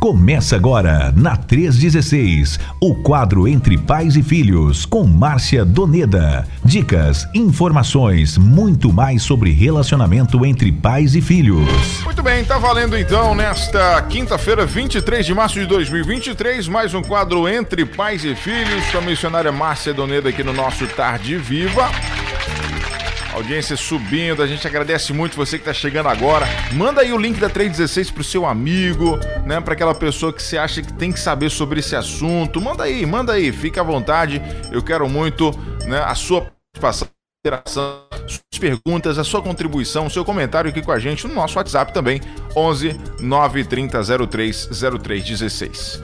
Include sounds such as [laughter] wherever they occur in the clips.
Começa agora, na 316, o quadro Entre Pais e Filhos, com Márcia Doneda. Dicas, informações, muito mais sobre relacionamento entre pais e filhos. Muito bem, tá valendo então nesta quinta-feira, 23 de março de 2023, mais um quadro Entre Pais e Filhos, com a missionária Márcia Doneda aqui no nosso Tarde Viva. Audiência subindo, a gente agradece muito você que está chegando agora. Manda aí o link da 316 pro seu amigo, né, para aquela pessoa que você acha que tem que saber sobre esse assunto. Manda aí, manda aí, fica à vontade. Eu quero muito, né, a sua participação, suas perguntas, a sua contribuição, o seu comentário aqui com a gente no nosso WhatsApp também, 11 930 03 0316.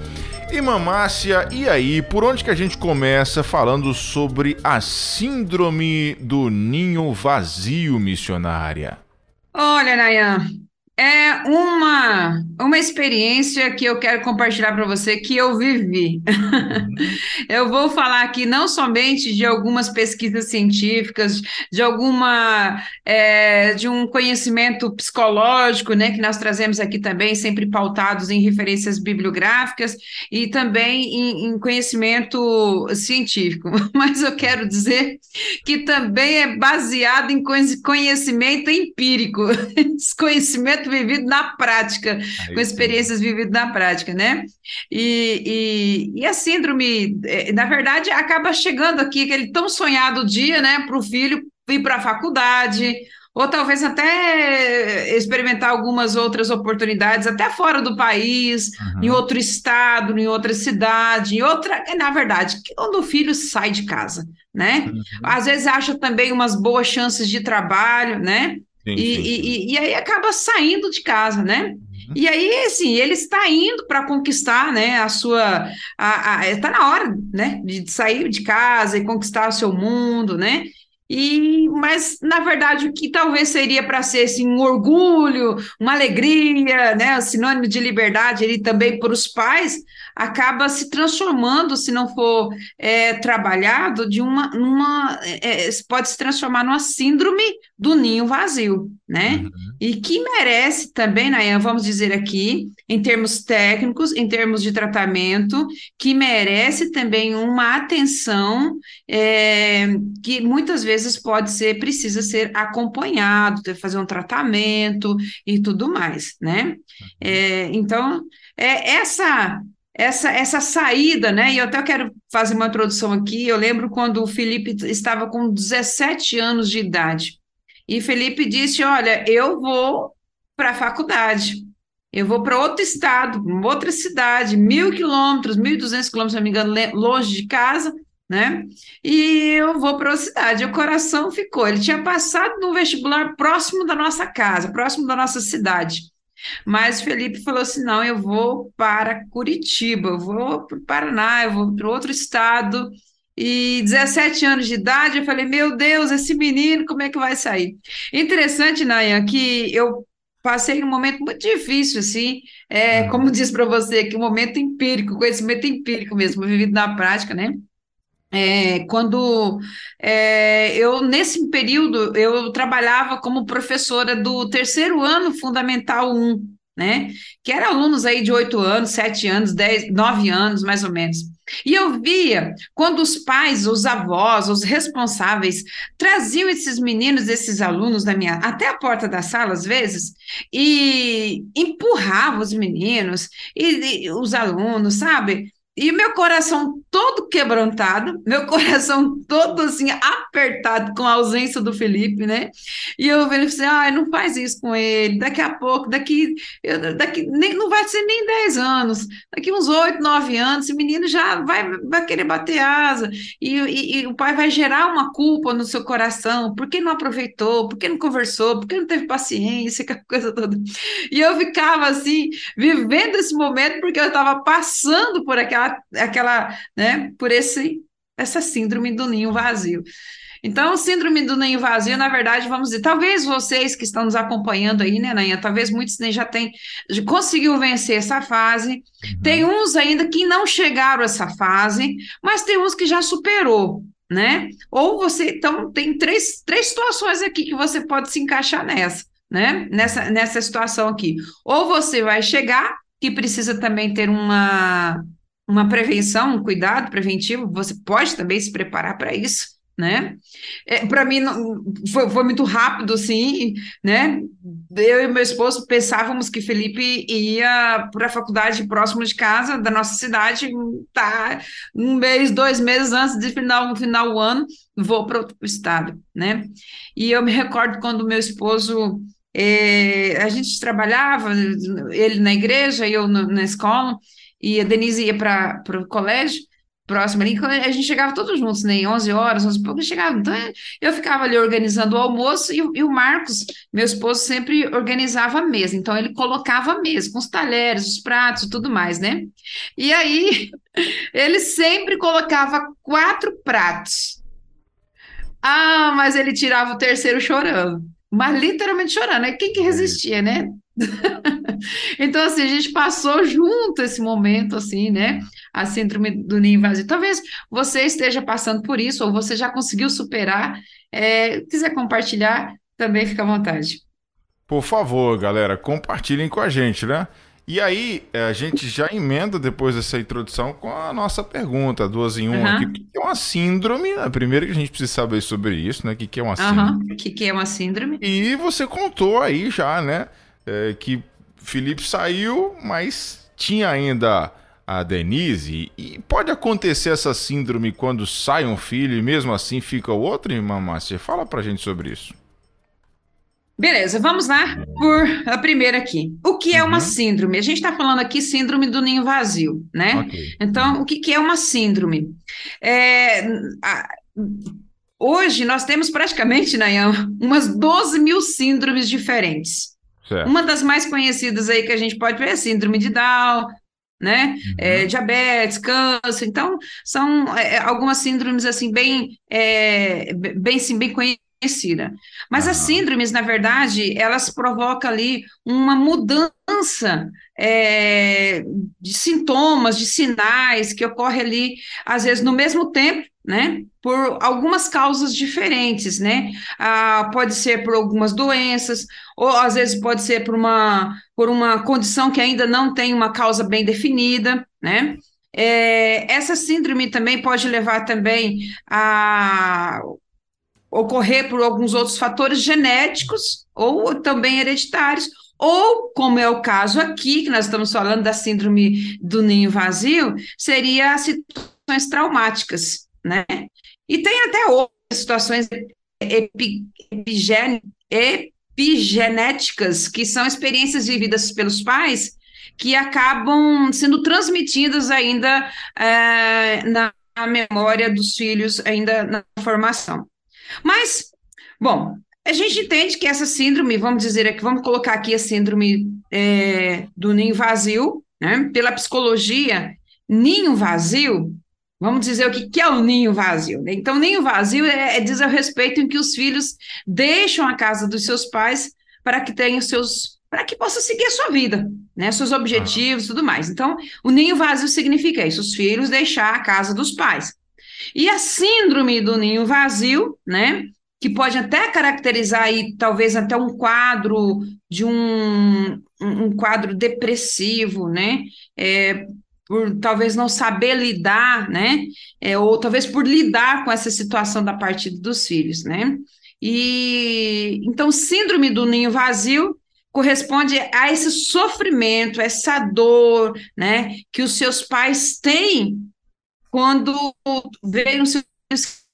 E Mamácia, e aí, por onde que a gente começa falando sobre a síndrome do ninho vazio missionária? Olha, Nayan, é uma, uma experiência que eu quero compartilhar para você que eu vivi. [laughs] eu vou falar aqui não somente de algumas pesquisas científicas, de alguma é, de um conhecimento psicológico, né, que nós trazemos aqui também, sempre pautados em referências bibliográficas e também em, em conhecimento científico. [laughs] Mas eu quero dizer que também é baseado em conhecimento empírico, [laughs] conhecimento vivido na prática, Aí com experiências sim. vividas na prática, né? E, e, e, a síndrome, é, na verdade, acaba chegando aqui aquele tão sonhado dia, né, para o filho ir para a faculdade, ou talvez até experimentar algumas outras oportunidades, até fora do país, uhum. em outro estado, em outra cidade, em outra. Na verdade, quando o filho sai de casa, né? Uhum. Às vezes acha também umas boas chances de trabalho, né? Sim, e, sim. E, e, aí acaba saindo de casa, né? Uhum. E aí, assim, ele está indo para conquistar, né, a sua... Está na hora, né, de sair de casa e conquistar o seu mundo, né? E, mas, na verdade, o que talvez seria para ser assim, um orgulho, uma alegria, né, sinônimo de liberdade ele também para os pais, acaba se transformando, se não for é, trabalhado, de uma, numa, é, pode se transformar numa síndrome do ninho vazio, né? Uhum. E que merece também, Nayan, vamos dizer aqui, em termos técnicos, em termos de tratamento, que merece também uma atenção é, que muitas vezes pode ser, precisa ser acompanhado, fazer um tratamento e tudo mais, né? Uhum. É, então, é essa essa, essa saída, né? E eu até quero fazer uma introdução aqui. Eu lembro quando o Felipe estava com 17 anos de idade. E Felipe disse: Olha, eu vou para a faculdade. Eu vou para outro estado, outra cidade, mil quilômetros, mil duzentos quilômetros, se não me engano, longe de casa, né? E eu vou para outra cidade. O coração ficou. Ele tinha passado no vestibular próximo da nossa casa, próximo da nossa cidade. Mas Felipe falou assim: não, eu vou para Curitiba, eu vou para o Paraná, eu vou para outro estado. E 17 anos de idade, eu falei: meu Deus, esse menino, como é que vai sair? Interessante, Nayan, que eu passei um momento muito difícil, assim, é, uhum. como disse para você, que um momento empírico, conhecimento empírico mesmo, vivido na prática, né? É, quando é, eu, nesse período, eu trabalhava como professora do terceiro ano Fundamental 1, né? Que eram alunos aí de oito anos, sete anos, dez, nove anos, mais ou menos. E eu via quando os pais, os avós, os responsáveis traziam esses meninos, esses alunos da minha, até a porta da sala, às vezes, e empurravam os meninos e, e os alunos, sabe? E meu coração todo quebrantado, meu [laughs] coração todo assim apertado com a ausência do Felipe, né? E eu falei assim: ah, não faz isso com ele. Daqui a pouco, daqui, daqui nem, não vai ser nem 10 anos, daqui uns 8, 9 anos, esse menino já vai, vai querer bater asa. E, e, e o pai vai gerar uma culpa no seu coração: por que não aproveitou, por que não conversou, por que não teve paciência, [laughs] aquela coisa toda. E eu ficava assim, vivendo esse momento, porque eu estava passando por aquela aquela, né, por esse essa síndrome do ninho vazio. Então, síndrome do ninho vazio, na verdade, vamos dizer, talvez vocês que estão nos acompanhando aí, né, Nainha, talvez muitos nem já tenham, conseguiu vencer essa fase. Uhum. Tem uns ainda que não chegaram a essa fase, mas tem uns que já superou, né? Ou você, então, tem três, três situações aqui que você pode se encaixar nessa, né? Nessa, nessa situação aqui. Ou você vai chegar, que precisa também ter uma, uma prevenção, um cuidado preventivo, você pode também se preparar para isso, né? É, para mim não, foi, foi, muito rápido, assim, né? Eu e meu esposo pensávamos que Felipe ia para a faculdade próximo de casa, da nossa cidade, tá um mês, dois meses antes de final, final do ano, vou para outro estado, né? E eu me recordo quando meu esposo é, a gente trabalhava, ele na igreja, eu no, na escola, e a Denise ia para o colégio, próximo ali, a gente chegava todos juntos, né? 11 horas, 11 e pouco, chegava. Então, eu ficava ali organizando o almoço e, e, o Marcos, meu esposo, sempre organizava a mesa. Então, ele colocava a mesa com os talheres, os pratos e tudo mais, né? E aí, [laughs] ele sempre colocava quatro pratos. Ah, mas ele tirava o terceiro chorando. Mas literalmente chorando. Aí quem que resistia, né? [laughs] então, assim, a gente passou junto esse momento, assim, né? A síndrome do ninho vazio. Talvez você esteja passando por isso, ou você já conseguiu superar. É, quiser compartilhar, também fica à vontade. Por favor, galera, compartilhem com a gente, né? E aí, é, a gente já emenda depois dessa introdução com a nossa pergunta, duas em uma uhum. aqui. O que é uma síndrome? A primeira que a gente precisa saber sobre isso, né? O que é uma síndrome? O que é uma síndrome? E você contou aí já, né? É, que Felipe saiu, mas tinha ainda a Denise. E pode acontecer essa síndrome quando sai um filho e mesmo assim fica o outro, irmã Márcia? Fala pra gente sobre isso. Beleza, vamos lá por a primeira aqui. O que é uma uhum. síndrome? A gente está falando aqui síndrome do ninho vazio, né? Okay. Então, o que, que é uma síndrome? É, a, hoje nós temos praticamente, Nayan, umas 12 mil síndromes diferentes. Certo. Uma das mais conhecidas aí que a gente pode ver é a síndrome de Down, né? Uhum. É, diabetes, câncer. Então, são é, algumas síndromes assim bem, é, bem, sim, bem conhecidas conhecida. Mas as síndromes, na verdade, elas provocam ali uma mudança é, de sintomas, de sinais que ocorre ali, às vezes, no mesmo tempo, né? Por algumas causas diferentes, né? Ah, pode ser por algumas doenças, ou às vezes pode ser por uma, por uma condição que ainda não tem uma causa bem definida, né? É, essa síndrome também pode levar também a ocorrer por alguns outros fatores genéticos ou também hereditários, ou, como é o caso aqui, que nós estamos falando da síndrome do ninho vazio, seria situações traumáticas, né? E tem até outras situações epi, epigenéticas, que são experiências vividas pelos pais, que acabam sendo transmitidas ainda é, na memória dos filhos, ainda na formação. Mas, bom, a gente entende que essa síndrome, vamos dizer aqui, vamos colocar aqui a síndrome é, do ninho vazio, né? Pela psicologia, ninho vazio, vamos dizer o que, que é o ninho vazio. Né? Então, ninho vazio é, é diz a respeito em que os filhos deixam a casa dos seus pais para que tenham seus para que possa seguir a sua vida, né, seus objetivos, e tudo mais. Então, o ninho vazio significa isso, os filhos deixar a casa dos pais. E a síndrome do ninho vazio, né? Que pode até caracterizar aí, talvez até um quadro de um, um quadro depressivo, né? É, por talvez não saber lidar, né? É, ou talvez por lidar com essa situação da partida dos filhos, né? E então, síndrome do ninho vazio corresponde a esse sofrimento, essa dor, né, que os seus pais têm quando veio um serviço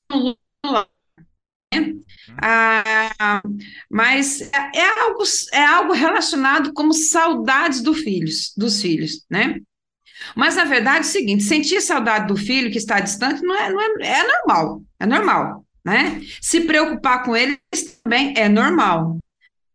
né? ah, mas é, é algo, é algo relacionado como saudades do filhos, dos filhos, né? Mas, na verdade, é o seguinte, sentir saudade do filho que está distante não é, não é, é normal, é normal, né? Se preocupar com ele também é normal.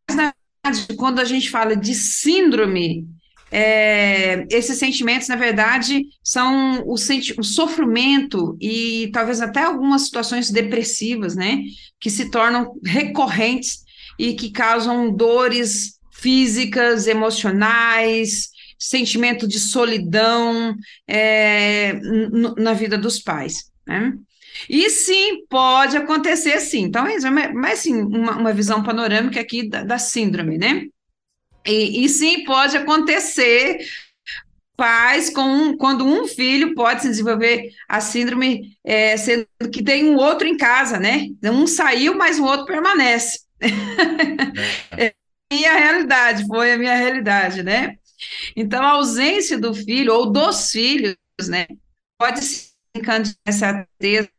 Mas, na verdade, quando a gente fala de síndrome é, esses sentimentos, na verdade, são o, o, sofrimento e talvez até algumas situações depressivas, né, que se tornam recorrentes e que causam dores físicas, emocionais, sentimento de solidão é, na vida dos pais, né? E sim, pode acontecer sim. Então, é mais sim, uma, uma visão panorâmica aqui da, da síndrome, né? E, e sim, pode acontecer pais com um, quando um filho pode se desenvolver a síndrome é, sendo que tem um outro em casa, né? Um saiu, mas o outro permanece. [laughs] É. minha realidade, foi a minha realidade, né? Então, a ausência do filho ou dos filhos, né, pode se essa tristeza,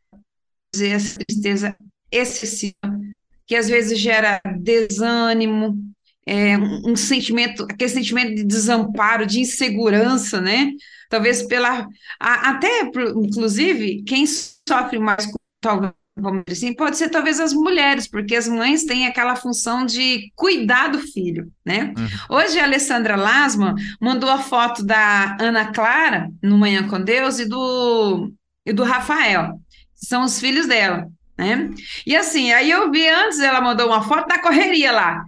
essa tristeza excessiva, que às vezes gera desânimo, é, um sentimento, aquele sentimento de desamparo, de insegurança, né? Talvez pela. A, até, inclusive, quem sofre mais com talvez vamos dizer assim, pode ser talvez as mulheres, porque as mães têm aquela função de cuidar do filho, né? Uhum. Hoje a Alessandra Lasma mandou a foto da Ana Clara, no Manhã com Deus, e do, e do Rafael, que são os filhos dela, né? E assim, aí eu vi antes, ela mandou uma foto da correria lá,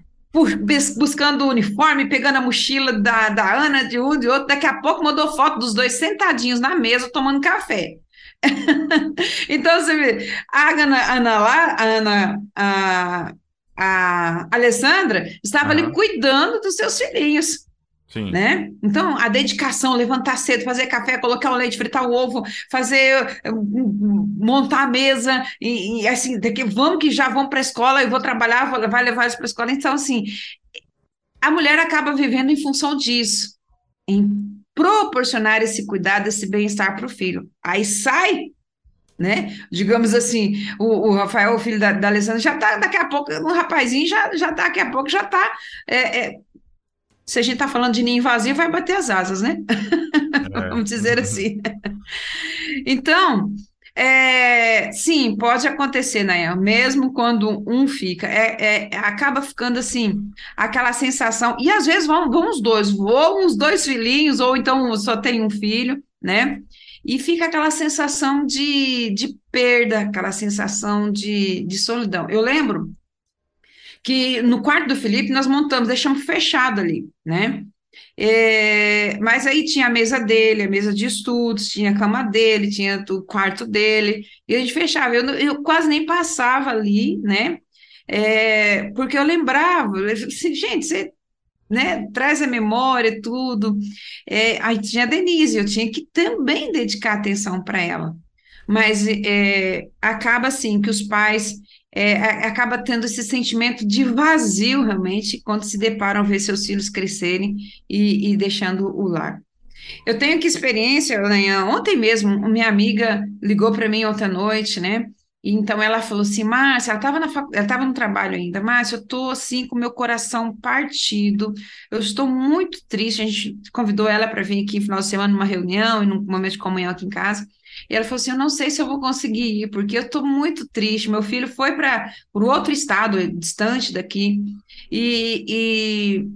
buscando o uniforme, pegando a mochila da, da Ana, de um, de outro, daqui a pouco mandou foto dos dois sentadinhos na mesa tomando café. [laughs] então, você vê, a Ana, Ana lá, a Ana, a, a Alessandra, estava uhum. ali cuidando dos seus filhinhos. Sim. Né? Então, a dedicação, levantar cedo, fazer café, colocar o leite, fritar o ovo, fazer, montar a mesa, e, e assim, daqui, vamos que já vão para a escola, eu vou trabalhar, vou, vai levar eles para a escola. Então, assim, a mulher acaba vivendo em função disso, em proporcionar esse cuidado, esse bem-estar para o filho. Aí sai, né? Digamos assim, o, o Rafael, o filho da, da Alessandra, já está daqui a pouco, um rapazinho já, já tá, daqui a pouco já está. É, é, se a gente está falando de ninho vazio, vai bater as asas, né? [laughs] É. Vamos dizer assim. [laughs] então, é, sim, pode acontecer, né? Mesmo quando um fica, é, é, acaba ficando assim, aquela sensação, e às vezes vão, vão os dois, voam os dois filhinhos, ou então só tem um filho, né? E fica aquela sensação de, de perda, aquela sensação de, de solidão. Eu lembro que no quarto do Felipe nós montamos, deixamos fechado ali, né? É, mas aí tinha a mesa dele, a mesa de estudos, tinha a cama dele, tinha o quarto dele, e a gente fechava. Eu, eu quase nem passava ali, né? É, porque eu lembrava, assim, gente, você né, traz a memória, tudo. É, aí tinha a Denise, eu tinha que também dedicar atenção para ela. Mas é, acaba assim que os pais é, acaba tendo esse sentimento de vazio realmente quando se deparam ver seus filhos crescerem e, e deixando o lar. Eu tenho que experiência, né, ontem mesmo, minha amiga ligou para mim à noite, né? Então ela falou assim, Márcia, ela estava fac... ela estava no trabalho ainda, Márcia, eu estou assim com meu coração partido, eu estou muito triste. A gente convidou ela para vir aqui no final de semana numa reunião e num momento de comunhão aqui em casa. E ela falou assim: Eu não sei se eu vou conseguir ir, porque eu estou muito triste. Meu filho foi para o outro estado, distante daqui. E,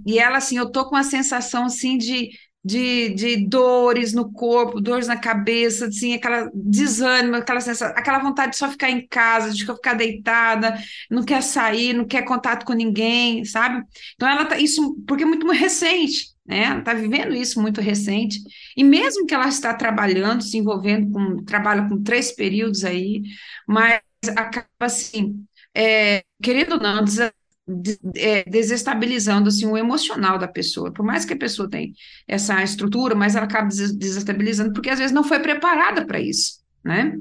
e, e ela, assim, eu estou com a sensação assim de, de, de dores no corpo, dores na cabeça, assim, aquela desânimo, aquela sensação, aquela vontade de só ficar em casa, de ficar deitada, não quer sair, não quer contato com ninguém, sabe? Então ela tá isso porque é muito, muito recente né? Está vivendo isso muito recente. E mesmo que ela está trabalhando, se envolvendo com, trabalha com três períodos aí, mas acaba assim, é, querendo ou não, des, é, desestabilizando assim, o emocional da pessoa. Por mais que a pessoa tenha essa estrutura, mas ela acaba desestabilizando, porque às vezes não foi preparada para isso, né?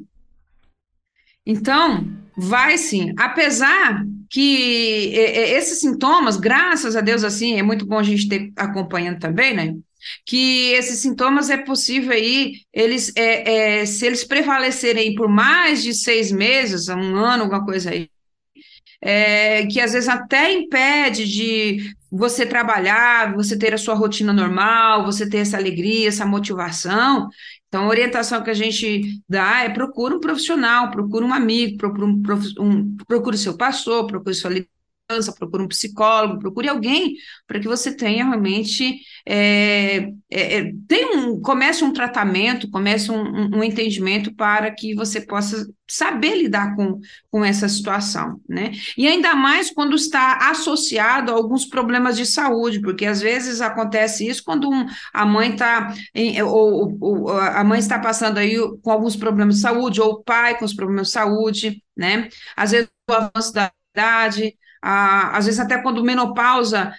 Então, vai sim, apesar que esses sintomas, graças a Deus, assim, é muito bom a gente ter acompanhando também, né? Que esses sintomas é possível aí, eles, é, é, se eles prevalecerem por mais de seis meses, um ano, alguma coisa aí, é, que às vezes até impede de você trabalhar, você ter a sua rotina normal, você ter essa alegria, essa motivação, então, a orientação que a gente dá é procure um profissional, procure um amigo, procure, um, um, procure o seu pastor, procure sua liderança, procure um psicólogo, procure alguém para que você tenha realmente é, é, é, tem um, comece um tratamento, comece um, um, um, entendimento para que você possa saber lidar com, com essa situação, né? E ainda mais quando está associado a alguns problemas de saúde, porque às vezes acontece isso quando um, a mãe está ou, ou, a mãe está passando aí com alguns problemas de saúde, ou o pai com os problemas de saúde, né? Às vezes o avanço da idade, às vezes até quando menopausa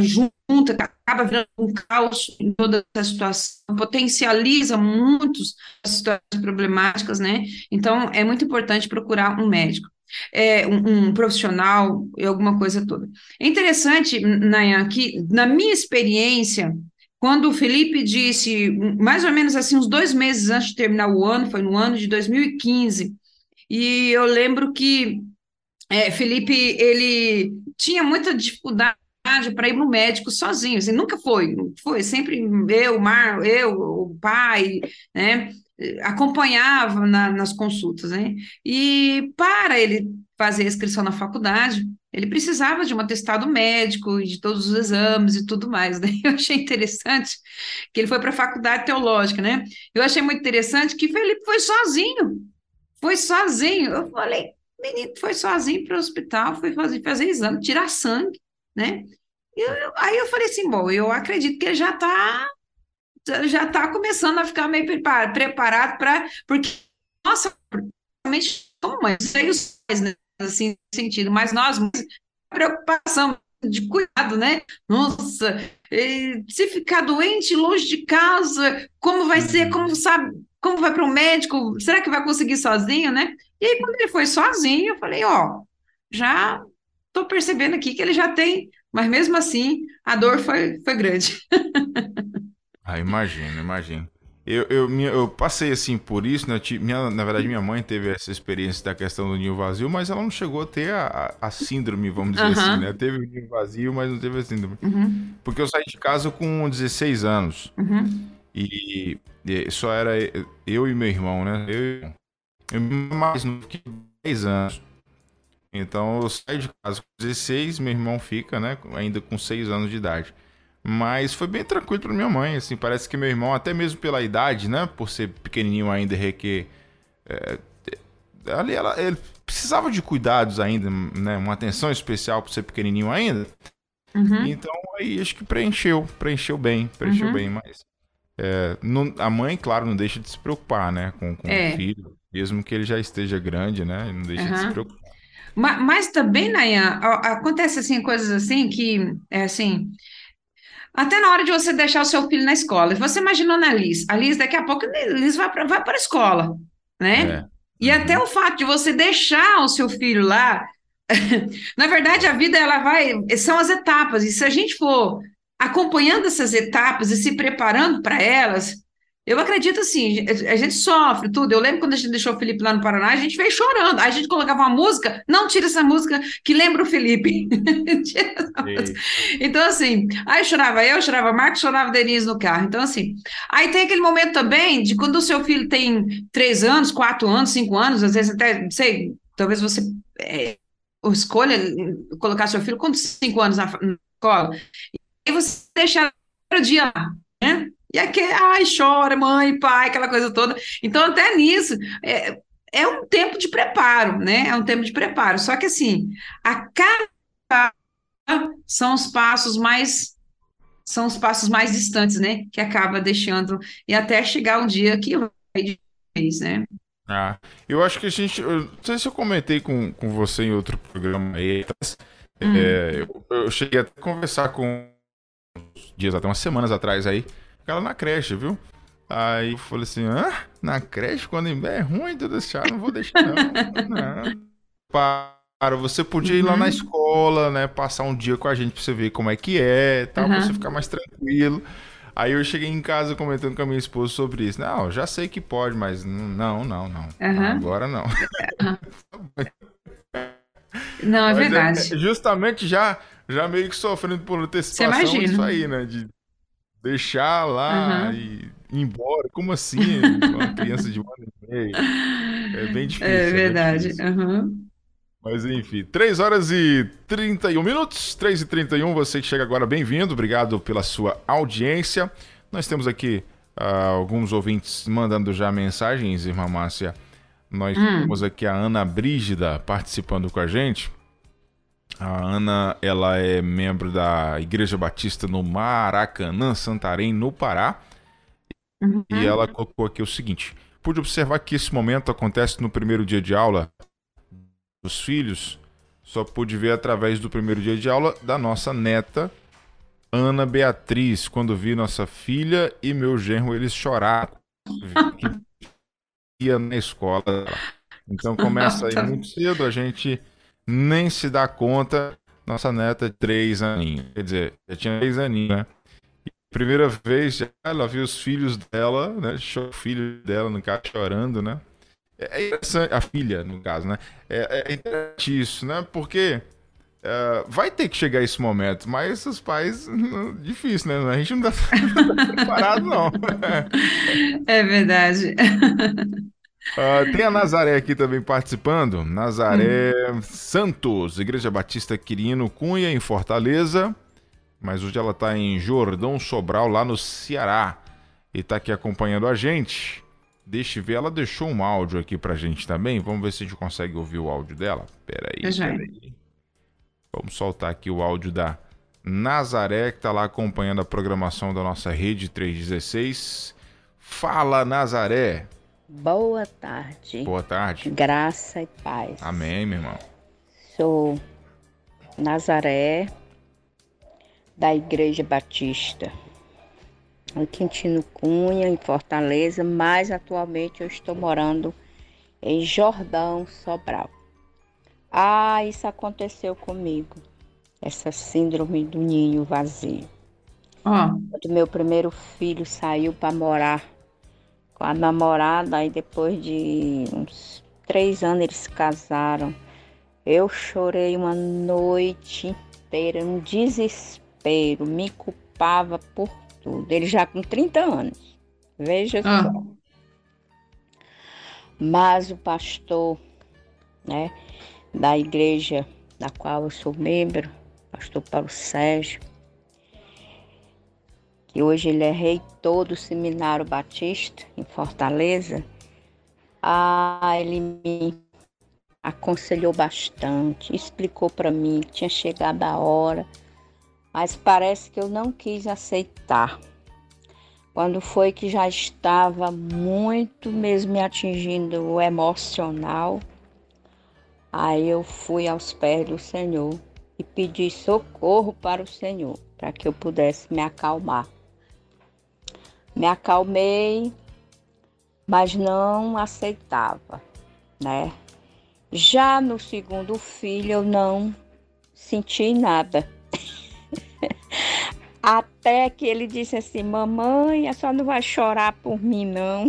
junta, acaba virando um caos em toda essa situação, potencializa muitas situações problemáticas, né? Então, é muito importante procurar um médico. É, um, um, profissional e alguma coisa toda. É interessante, Nayan, que na minha experiência, quando o Felipe disse, mais ou menos assim, uns dois meses antes de terminar o ano, foi no ano de 2015, e eu lembro que é, Felipe, ele tinha muita dificuldade para ir no médico sozinho, assim, nunca foi, foi sempre eu, Mar, eu, o pai, né, acompanhava na, nas consultas, né, e para ele fazer a inscrição na faculdade, ele precisava de um atestado médico e de todos os exames e tudo mais, né? [laughs] Eu achei interessante que ele foi para a faculdade teológica, né? Eu achei muito interessante que Felipe foi sozinho, foi sozinho. Eu falei, menino foi sozinho para o hospital, foi fazer, fazer exame, tirar sangue, né? Eu, eu, aí eu falei assim, bom, eu acredito que ele já está já tá começando a ficar meio preparado para porque nossa, realmente como mãe, sei os pais, né? assim, sentido, mas nós, preocupação de cuidado, né? Nossa, se ficar doente longe de casa, como vai ser? Uhum. Como sabe? Como vai para o médico? Será que vai conseguir sozinho, né? E aí, quando ele foi sozinho, eu falei, ó, já estou percebendo aqui que ele já tem, mas mesmo assim, a dor foi, foi grande. [laughs] ah, imagino, imagino. Eu, eu, eu passei assim por isso, né? Minha, na verdade, minha mãe teve essa experiência da questão do ninho vazio, mas ela não chegou a ter a, a, a síndrome, vamos dizer uhum. assim, né? Teve o ninho vazio, mas não teve a síndrome. Uhum. Porque eu saí de casa com 16 anos. Uhum. E, e, só era eu e meu irmão, né? Eu, eu mais novo que 10 anos. Então eu saio de casa com 16, meu irmão fica, né? Ainda com 6 anos de idade. Mas foi bem tranquilo para minha mãe, assim, parece que meu irmão, até mesmo pela idade, né, por ser pequenininho ainda, requer... É, ali ela, ele precisava de cuidados ainda, né, uma atenção especial por ser pequenininho ainda. Uhum. Então aí acho que preencheu, preencheu bem, preencheu uhum. bem, mas é, não, a mãe, claro, não deixa de se preocupar, né, com, com é. o filho, mesmo que ele já esteja grande, né, não deixa uhum. de se preocupar. Mas, mas também, Nayan, acontece assim coisas assim que é assim até na hora de você deixar o seu filho na escola. Você imaginou na Liz. A Liz, daqui a pouco, a Liz vai para vai a escola, né? É. E uhum. até o fato de você deixar o seu filho lá, [laughs] na verdade, a vida ela vai, são as etapas. E se a gente for acompanhando essas etapas e se preparando para elas, eu acredito assim, a gente sofre tudo. Eu lembro quando a gente deixou o Felipe lá no Paraná, a gente veio chorando. Aí a gente colocava uma música, não tira essa música que lembra o Felipe. [laughs] então, assim, aí chorava eu, chorava Marcos, chorava Denise no carro. Então, assim, aí tem aquele momento também de quando o seu filho tem três anos, quatro anos, cinco anos, às vezes até, não sei, talvez você é, escolha colocar seu filho com cinco anos na, na escola, e você deixar o dia lá, né? E aqui, ai, chora, mãe, pai, aquela coisa toda. Então, até nisso, é, é um tempo de preparo, né? É um tempo de preparo. Só que, assim, a cada são os passos mais são os passos mais distantes, né? Que acaba deixando e até chegar um dia que vai de vez, né? Ah, eu acho que a gente. Eu, não sei se eu comentei com, com você em outro programa aí. Hum. É, eu, eu, cheguei a conversar com dias, até umas semanas atrás aí, ela na creche, viu? Aí eu falei assim, hã? Na creche? Quando é ruim de deixar, não vou deixar, não. não. [laughs] Para, você podia ir lá na uhum. escola, né? Passar um dia com a gente pra você ver como é que é, tal, uhum. pra você ficar mais tranquilo. Aí eu cheguei em casa comentando com a minha esposa sobre isso. Não, já sei que pode, mas não, não, não. Uhum. Agora não. [laughs] Não, é mas é verdade. É, justamente já, já meio que sofrendo por antecipação isso aí, né? De deixar lá uhum. e ir embora. Como assim? [laughs] Uma criança de um ano e meio. É bem difícil. É verdade. É uhum. Mas enfim, 3 horas e 31 minutos, 3 e 31, você que chega agora, bem-vindo, obrigado pela sua audiência. Nós temos aqui uh, alguns ouvintes mandando já mensagens, irmã Márcia. Nós hum. temos aqui a Ana Brígida participando com a gente. A Ana, ela é membro da Igreja Batista no Maracanã, Santarém, no Pará. Uhum. E ela colocou aqui o seguinte: pude observar que esse momento acontece no primeiro dia de aula dos filhos só pude ver através do primeiro dia de aula da nossa neta, Ana Beatriz, quando vi nossa filha e meu genro, eles choraram. [laughs] ia na escola. Então começa aí muito cedo, a gente nem se dá conta. Nossa neta, três aninhos. Quer dizer, já tinha três aninhos, né? E primeira vez, ela viu os filhos dela, né? O filho dela, no caso, chorando, né? É, é interessante, a filha, no caso, né? É, é interessante isso, né? Porque uh, vai ter que chegar esse momento, mas os pais, difícil, né? A gente não tá [laughs] preparado, não. É verdade. Uh, tem a Nazaré aqui também participando. Nazaré hum. Santos, Igreja Batista Quirino Cunha, em Fortaleza. Mas hoje ela está em Jordão Sobral, lá no Ceará. E está aqui acompanhando a gente. Deixa eu ver, ela deixou um áudio aqui pra gente também. Vamos ver se a gente consegue ouvir o áudio dela. Peraí, peraí. Vamos soltar aqui o áudio da Nazaré, que tá lá acompanhando a programação da nossa rede 316. Fala, Nazaré. Boa tarde. Boa tarde. Graça e paz. Amém, meu irmão. Sou Nazaré, da Igreja Batista em Quintino Cunha, em Fortaleza, mas atualmente eu estou morando em Jordão, Sobral. Ah, isso aconteceu comigo, essa síndrome do ninho vazio. Oh. Quando meu primeiro filho saiu para morar com a namorada, e depois de uns três anos eles se casaram. Eu chorei uma noite inteira, um desespero, me culpava por tudo. Ele já com 30 anos. Veja ah. só. Mas o pastor, né, da igreja da qual eu sou membro, pastor Paulo Sérgio, que hoje ele é reitor do Seminário Batista em Fortaleza, ah, ele me aconselhou bastante, explicou para mim que tinha chegado a hora mas parece que eu não quis aceitar. Quando foi que já estava muito mesmo me atingindo o emocional, aí eu fui aos pés do Senhor e pedi socorro para o Senhor, para que eu pudesse me acalmar. Me acalmei, mas não aceitava, né? Já no segundo filho eu não senti nada. [laughs] Até que ele disse assim: Mamãe, a senhora não vai chorar por mim, não.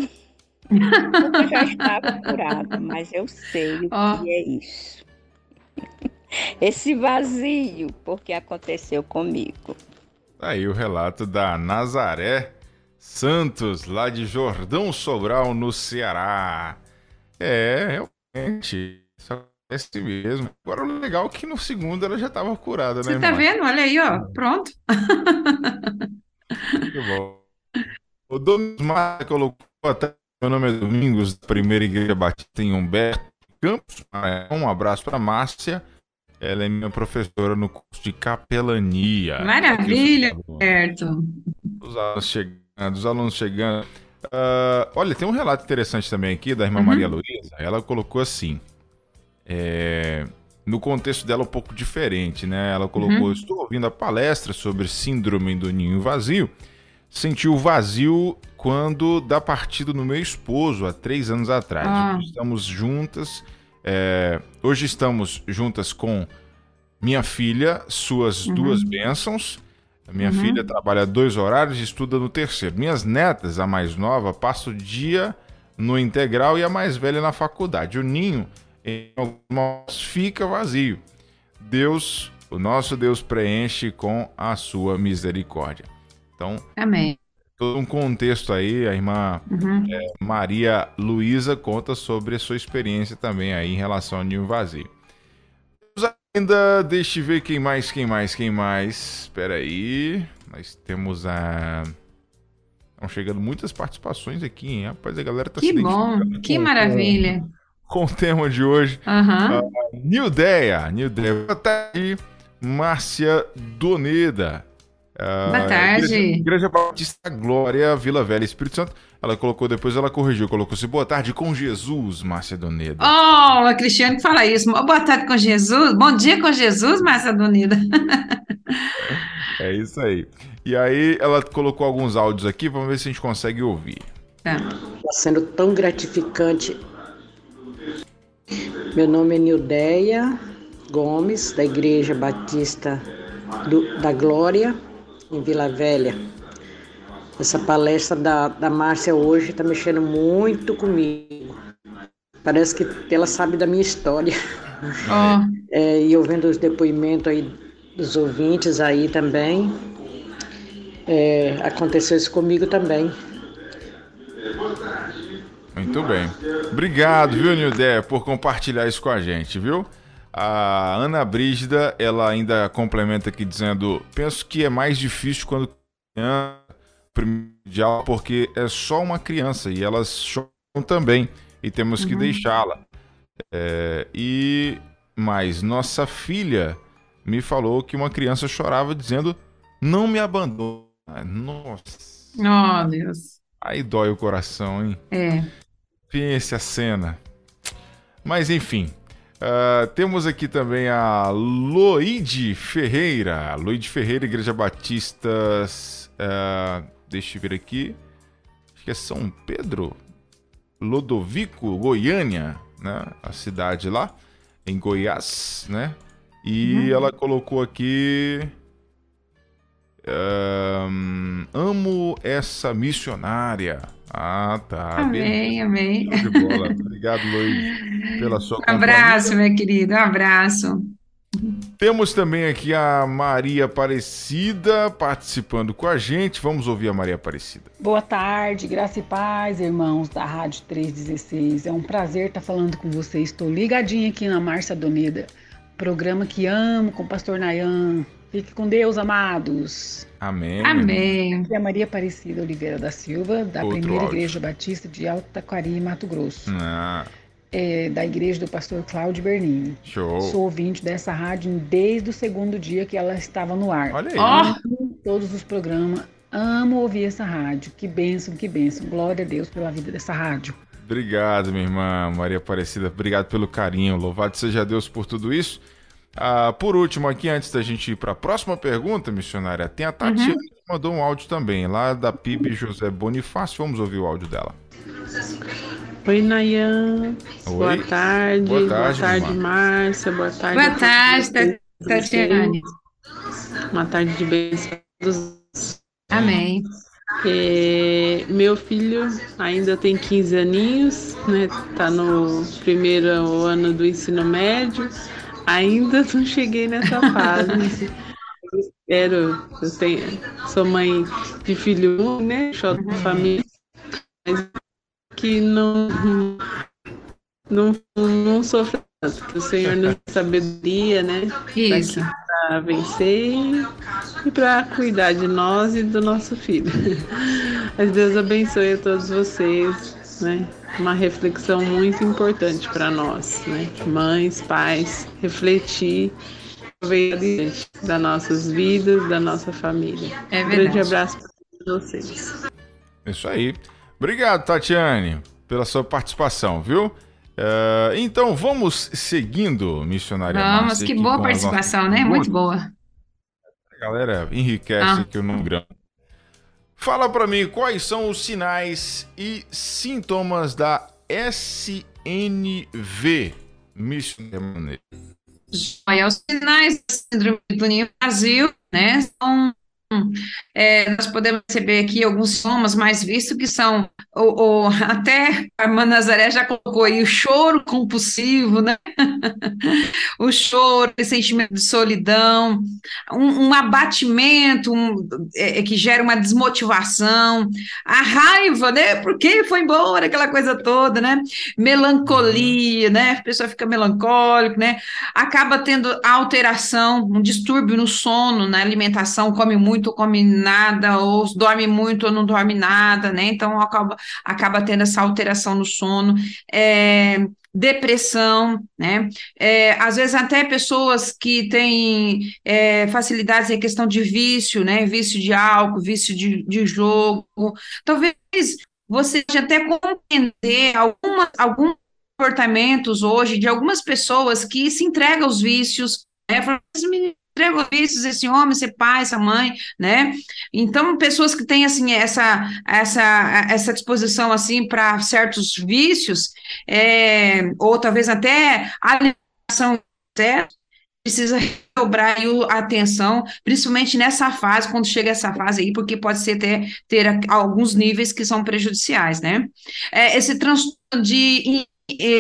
Eu já estava curada, mas eu sei o oh. que é isso. Esse vazio, porque aconteceu comigo. Aí o relato da Nazaré Santos, lá de Jordão Sobral, no Ceará. É, realmente. Esse mesmo. Agora, o legal é que no segundo ela já estava curada, Você né, tá vendo? Olha aí, ó. Pronto. Muito bom. O Domingos Mata colocou até. Meu nome é Domingos, da Primeira Igreja Batista em Humberto Campos. Um abraço para Márcia. Ela é minha professora no curso de capelania. Maravilha, Humberto. Os alunos chegando, os alunos chegando. Uh, olha, tem um relato interessante também aqui da irmã uhum. Maria Luísa. Ela colocou assim: é, no contexto dela um pouco diferente, né? Ela colocou: uhum. Estou ouvindo a palestra sobre síndrome do ninho vazio. Senti o vazio quando da partida do meu esposo há três anos atrás. Ah. Estamos juntas. É, hoje estamos juntas com minha filha, suas uhum. duas bênçãos. Minha uhum. filha trabalha dois horários e estuda no terceiro. Minhas netas, a mais nova, passa o dia no integral e a mais velha na faculdade. O ninho em fica vazio. Deus, o nosso Deus preenche com a sua misericórdia. Então, Amém. Todo um contexto aí, a irmã uhum. é, Maria Luísa conta sobre a sua experiência também aí em relação ao ninho vazio. Ainda, deixa eu ver quem mais, quem mais, quem mais. Espera aí, nós temos a... Estão chegando muitas participações aqui, hein? Rapaz, a galera tá que se bom, que maravilha com o tema de hoje. Uhum. Uh, New Deia, New Deia. Boa tarde, Márcia Doneda. Uh, Boa tarde. Igreja, Igreja Batista Glória, Vila Velha, Espírito Santo. Ela colocou, depois ela corrigiu, colocou assim, boa tarde com Jesus, Márcia Doneda. Oh, a Cristiane fala isso. Boa tarde com Jesus, bom dia com Jesus, Márcia Doneda. é isso aí. E aí ela colocou alguns áudios aqui, vamos ver se a gente consegue ouvir. Está tá sendo tão gratificante. Meu nome é Nildeia Gomes, da Igreja Batista do, da Glória, em Vila Velha. Essa palestra da, da Márcia hoje está mexendo muito comigo. Parece que ela sabe da minha história. Oh. [laughs] É, e ouvindo os depoimentos aí dos ouvintes aí também. É, aconteceu isso comigo também. Muito bem. Obrigado, viu, Nildé, por compartilhar isso com a gente, viu? A Ana Brígida, ela ainda complementa aqui dizendo: penso que é mais difícil quando criança primordial porque é só uma criança e elas choram também e temos que uhum. deixá-la. É, e mas nossa filha me falou que uma criança chorava dizendo não me abandona. Nossa. Oh, Deus. Aí dói o coração, hein? É. Pense a cena. Mas enfim, Uh, temos aqui também a Loide Ferreira. Loide Ferreira, Igreja Batista. Uh, deixa eu ver aqui. Acho que é São Pedro. Lodovico, Goiânia, né? A cidade lá, em Goiás, né? E uhum. ela colocou aqui. Um, amo essa missionária. Ah, tá. Amém, amém. De bola. Obrigado, Luiz, pela sua Um [laughs] abraço, meu querido, um abraço. Temos também aqui a Maria Aparecida participando com a gente. Vamos ouvir a Maria Aparecida. Boa tarde, graça e paz, irmãos da Rádio 316. É um prazer estar falando com vocês. Estou ligadinha aqui na Márcia Doneda, programa que amo com o pastor Nayan. Fique com Deus, amados. Amém. Amém. Aqui é a Maria Aparecida Oliveira da Silva, da Outro Primeira áudio. Igreja Batista de Alta Taquari, Mato Grosso. Ah. É, da igreja do pastor Cláudio Bernini. Show. Sou ouvinte dessa rádio desde o segundo dia que ela estava no ar. Olha aí. Oh. Todos os programas. Amo ouvir essa rádio. Que bênção, que bênção. Glória a Deus pela vida dessa rádio. Obrigado, minha irmã Maria Aparecida. Obrigado pelo carinho. Louvado seja Deus por tudo isso. Ah, por último, aqui, antes da gente ir para a próxima pergunta, missionária, tem a Tatiana uhum. que mandou um áudio também, lá da PIB José Bonifácio. Vamos ouvir o áudio dela. Oi, Nayan. Oi. Boa tarde. Boa tarde, Boa tarde Márcia. Boa tarde. Boa tarde, Tatiana. Uma tarde de bênçãos. Amém. É, meu filho ainda tem 15 aninhos, né? Tá no primeiro ano do ensino médio Ainda não cheguei nessa fase. eu espero, eu tenho, sou mãe de filho, né? Choro de família, mas que não, não, não sofre tanto. Que o Senhor nos sabedoria, né? Isso. Para vencer e para cuidar de nós e do nosso filho. Mas Deus abençoe a todos vocês, né? uma reflexão muito importante para nós, né? Mães, pais, refletir adiante das nossas vidas, da nossa família. É um grande abraço para todos vocês. Isso aí. Obrigado, Tatiane, pela sua participação, viu? Uh, então vamos seguindo, missionária. Vamos, Márcia, que boa participação, né? Muito boa. A galera enriquece ah. aqui o nome grande. Fala para mim quais são os sinais e sintomas da SNV. Missionária. Olha, os sinais da síndrome do ninho vazio, né, são é, nós podemos perceber aqui alguns sintomas mais vistos que são o, o, até a irmã Nazaré já colocou aí o choro compulsivo, né? [laughs] o choro, o sentimento de solidão, um, um abatimento um, é, é, que gera uma desmotivação, a raiva, né? Porque foi embora aquela coisa toda, né? Melancolia, né? A pessoa fica melancólica, né? Acaba tendo alteração, um distúrbio no sono, na alimentação, come muito, come nada, ou dorme muito ou não dorme nada, né? Então acaba, acaba tendo essa alteração no sono. É, depressão, né? É, às vezes até pessoas que têm é, facilidades em questão de vício, né? Vício de álcool, vício de, de jogo. Talvez você até compreender alguma, alguns comportamentos hoje de algumas pessoas que se entregam aos vícios, né? Entregou vícios esse homem, esse pai, essa mãe, né? Então, pessoas que têm assim essa essa essa disposição assim para certos vícios, é, ou talvez até alimentação precisa dobrar a atenção, principalmente nessa fase, quando chega essa fase aí, porque pode ser ter, ter alguns níveis que são prejudiciais, né? É, esse transtorno de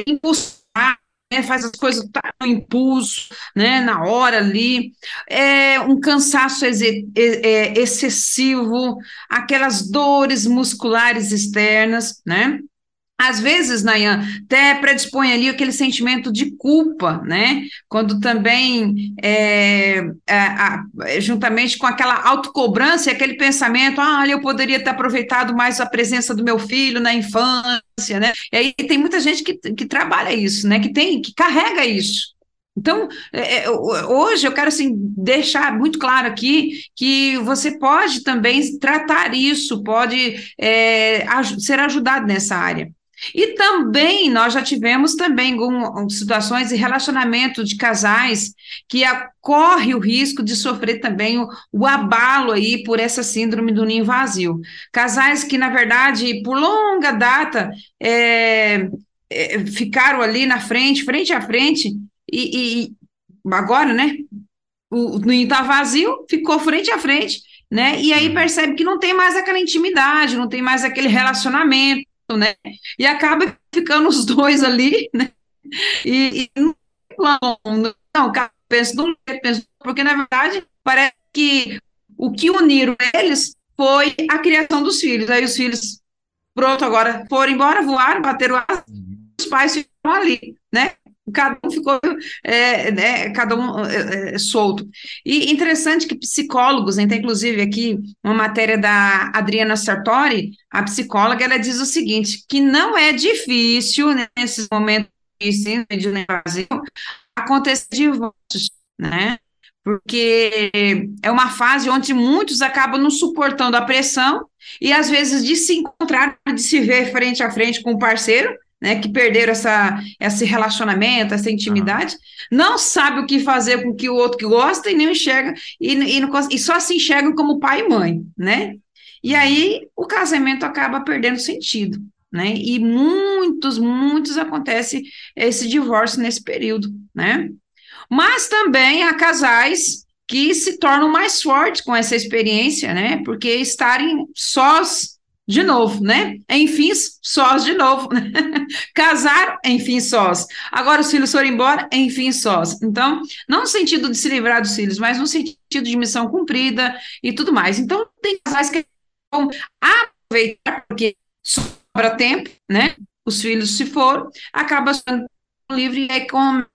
impulsar né, faz as coisas tá no impulso, né, na hora ali, é um cansaço ex é, excessivo, aquelas dores musculares externas, né? Às vezes, Nayan, até predispõe ali aquele sentimento de culpa, né? Quando também, é, é, juntamente com aquela autocobrança e aquele pensamento, ah, eu poderia ter aproveitado mais a presença do meu filho na infância, né? E aí tem muita gente que, que trabalha isso, né? Que tem, que carrega isso. Então, é, é hoje eu quero assim, deixar muito claro aqui que você pode também tratar isso, pode é, ser ajudado nessa área. E também nós já tivemos também situações de relacionamento de casais que corre o risco de sofrer também o, o, abalo aí por essa síndrome do ninho vazio. Casais que, na verdade, por longa data é, é, ficaram ali na frente, frente a frente, e, e agora, né? O, o ninho está vazio, ficou frente a frente, né? E aí uhum. percebe que não tem mais aquela intimidade, não tem mais aquele relacionamento né? E acaba ficando os dois ali, né? E, e não, não, penso não penso, porque na verdade parece que o que uniram eles foi a criação dos filhos. Aí os filhos, pronto, agora foram embora, voaram, bateram as, os pais ficaram ali, né? Cada um ficou é, né, cada um é, é, solto. E interessante que psicólogos, né, tem inclusive aqui uma matéria da Adriana Sartori, a psicóloga, ela diz o seguinte, que não é difícil né, nesses momentos de Brasil acontecer divórcios, né? Porque é uma fase onde muitos acabam não suportando a pressão e às vezes de se encontrar, de se ver frente a frente com o parceiro, né, que perderam essa, esse relacionamento, essa intimidade, não sabe o que fazer com que o outro que gosta e nem enxerga, e, e, não, e só se enxergam como pai e mãe, né? E aí o casamento acaba perdendo sentido, né? E muitos, muitos acontece esse divórcio nesse período, né? Mas também há casais que se tornam mais fortes com essa experiência, né? Porque estarem sós de novo, né? Enfim, sós de novo. Né? [laughs] Casar, enfim, sós. Agora os filhos foram embora, enfim, sós. Então, não no sentido de se livrar dos filhos, mas no sentido de missão cumprida e tudo mais. Então, tem casais que vão aproveitar, porque sobra tempo, né? Os filhos se foram, acaba sendo livre e aí começam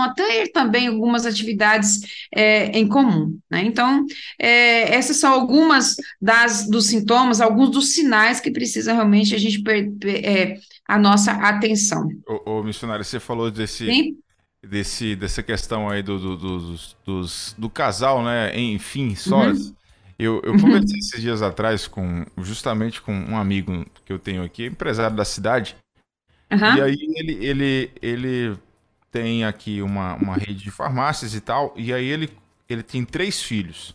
a ter também algumas atividades é, em comum. Né? Então, é, essas são algumas das, dos sintomas, alguns dos sinais que precisa realmente a gente per, per, é, a nossa atenção. Ô, ô missionário, você falou desse. Sim? Desse, dessa questão aí do, do, do, dos, dos, do casal, né? Enfim, sós. Uhum. Eu, eu conversei uhum. esses dias atrás com justamente com um amigo que eu tenho aqui, empresário da cidade. Uhum. E aí ele, ele, ele tem aqui uma, uma rede de farmácias e tal, e aí ele, ele tem três filhos.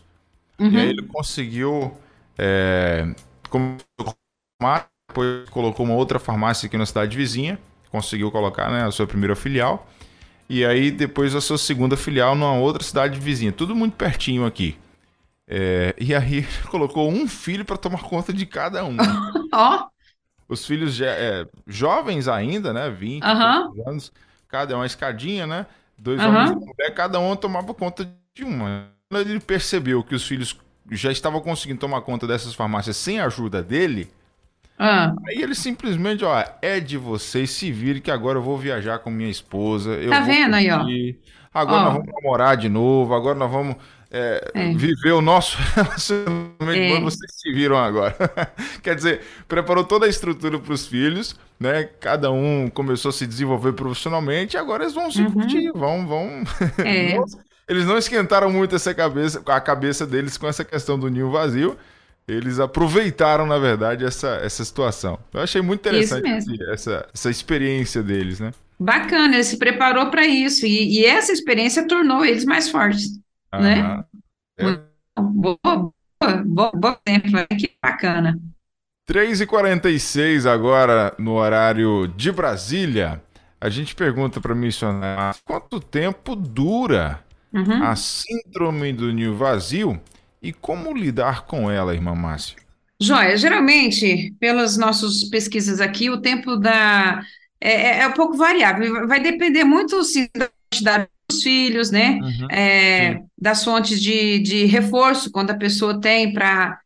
Uhum. E aí ele conseguiu. É, depois colocou uma outra farmácia aqui na cidade vizinha, conseguiu colocar né, a sua primeira filial, e aí depois a sua segunda filial numa outra cidade vizinha, tudo muito pertinho aqui. É, e aí [laughs] colocou um filho para tomar conta de cada um. [laughs] Ó. Os filhos já, é, jovens ainda, né? 20 uhum. anos cada é uma escadinha, né? Dois uhum. homens e uma mulher, cada um tomava conta de uma. Quando ele percebeu que os filhos já estavam conseguindo tomar conta dessas farmácias sem a ajuda dele, uhum. aí ele simplesmente, ó, é de vocês, se virem que agora eu vou viajar com minha esposa. tá vendo aí, ó? Agora nós vamos namorar de novo, agora nós vamos é, é. viver o nosso [laughs] relacionamento, é. vocês se viram agora. [laughs] Quer dizer, preparou toda a estrutura para os filhos, né? Cada um começou a se desenvolver profissionalmente, e agora eles vão se uhum. curtir, vão, vão. É. [laughs] eles não esquentaram muito essa cabeça, a cabeça deles com essa questão do ninho vazio. Eles aproveitaram, na verdade, essa, essa situação. Eu achei muito interessante essa, essa experiência deles, né? Bacana, ele se preparou para isso e, e, essa experiência tornou eles mais fortes, ah, né? É. Boa, boa, boa, boa exemplo, que bacana. 3h46 agora no horário de Brasília. A gente pergunta para missionária quanto tempo dura uhum. a síndrome do ninho vazio e como lidar com ela, irmã Márcia? Joia, geralmente, pelas nossas pesquisas aqui, o tempo da é, é, é um pouco variável, vai depender muito sim, da quantidade dos filhos, né? Uhum, é, das fontes de, de reforço, quando a pessoa tem para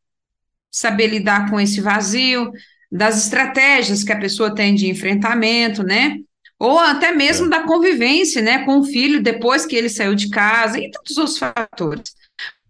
saber lidar com esse vazio, das estratégias que a pessoa tem de enfrentamento, né? Ou até mesmo é. da convivência, né, com o filho depois que ele saiu de casa e tantos outros fatores.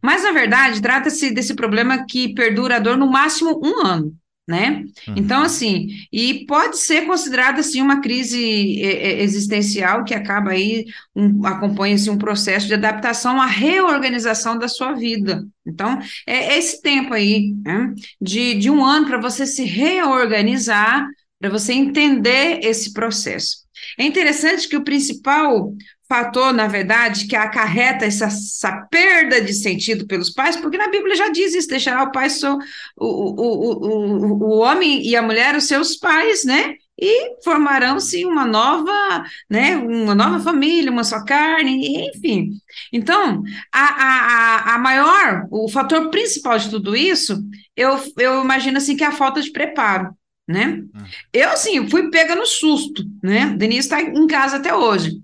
Mas, na verdade, trata-se desse problema que perdura a dor no máximo um ano né? Uhum. Então, assim, e pode ser considerada, assim, uma crise é, é, existencial que acaba aí, um, acompanha-se um processo de adaptação à reorganização da sua vida. Então, é, é esse tempo aí, né? de, de um ano para você se reorganizar, para você entender esse processo. É interessante que o principal fator, na verdade, que acarreta essa, essa, perda de sentido pelos pais, porque na Bíblia já diz isso, deixará o pai o, o, o, o, homem e a mulher os seus pais, né? E formarão-se uma nova, né, uma nova família, uma só carne, enfim. Então, a, a, a maior, o fator principal de tudo isso, eu, eu imagino assim que é a falta de preparo, né? Hum. Eu, assim, fui pega no susto, né? Denise está em casa até hoje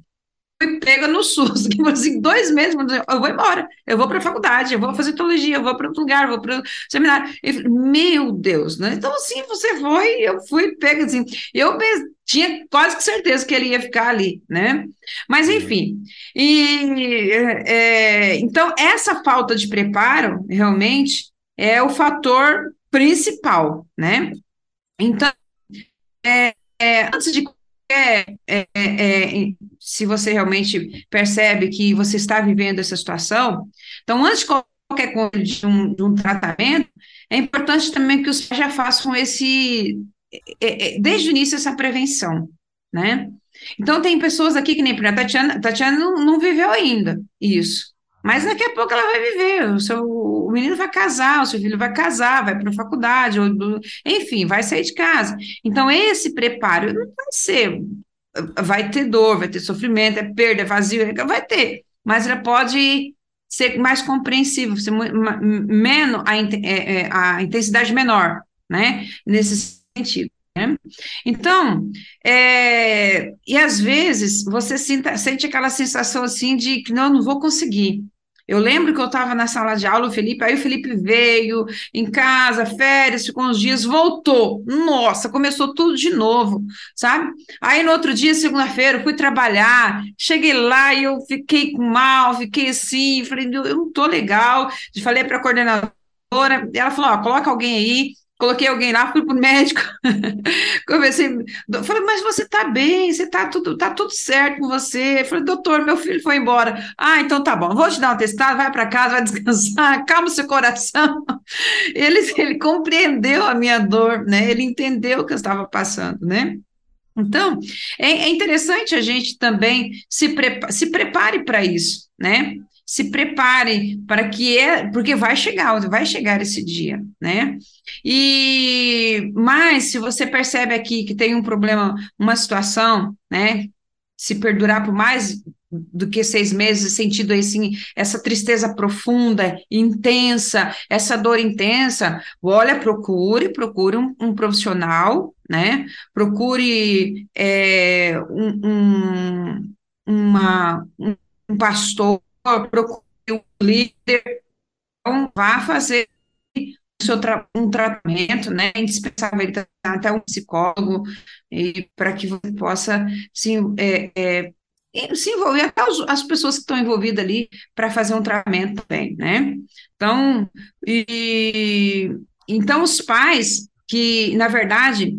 fui pega no SUS, [laughs] que assim, dois meses, eu vou embora, eu vou para a faculdade, eu vou fazer teologia, eu vou para outro lugar, eu vou para o seminário. Falei, Meu Deus, né? Então, assim, você foi, eu fui pega, assim, eu tinha quase que certeza que ele ia ficar ali, né? Mas, enfim, e, é, então, essa falta de preparo, realmente, é o fator principal, né? Então, é, é, antes de é, é, é, se você realmente percebe que você está vivendo essa situação, então, antes de qualquer coisa de um, de um tratamento, é importante também que os pais já façam esse, é, é, desde o início, essa prevenção, né? Então, tem pessoas aqui que nem a Tatiana, Tatiana não, não viveu ainda isso. Mas daqui a pouco ela vai viver, o, seu, o menino vai casar, o seu filho vai casar, vai para a faculdade, ou, enfim, vai sair de casa. Então, esse preparo não vai ser, vai ter dor, vai ter sofrimento, é perda, é vazio, é, vai ter, mas ela pode ser mais compreensível, ser menos, a, é, é, a intensidade menor, né, nesse sentido. Né? Então, é, e às vezes você sinta, sente aquela sensação assim de que não, não vou conseguir. Eu lembro que eu estava na sala de aula, o Felipe, aí o Felipe veio em casa, férias, ficou uns dias, voltou. Nossa, começou tudo de novo, sabe? Aí no outro dia, segunda-feira, fui trabalhar, cheguei lá e eu fiquei mal, fiquei assim, falei, eu não tô legal. Falei para a coordenadora, ela falou: ó, coloca alguém aí Coloquei alguém lá, fui o médico, [laughs] conversei, falei, mas você está bem, você está tudo, tá tudo certo com você. falei, doutor, meu filho foi embora. Ah, então tá bom, vou te dar um testado, vai para casa, vai [laughs] descansar, calma o seu coração. Ele, ele compreendeu a minha dor, né? Ele entendeu o que eu estava passando, né? Então, é, é interessante a gente também se, prepa se prepare para isso, né? Se prepare para que é, porque vai chegar, vai chegar esse dia, né? E mas se você percebe aqui que tem um problema, uma situação, né? Se perdurar por mais do que seis meses, sentido assim, essa tristeza profunda, intensa, essa dor intensa, olha, procure, procure um, um profissional, né? Procure é, um, um, uma, um pastor procure um líder, então vá fazer seu um tratamento, né, indispensável até um psicólogo, e para que você possa, sim, é, é, se envolver até as pessoas que estão envolvidas ali para fazer um tratamento também, né? Então, e, então os pais que, na verdade,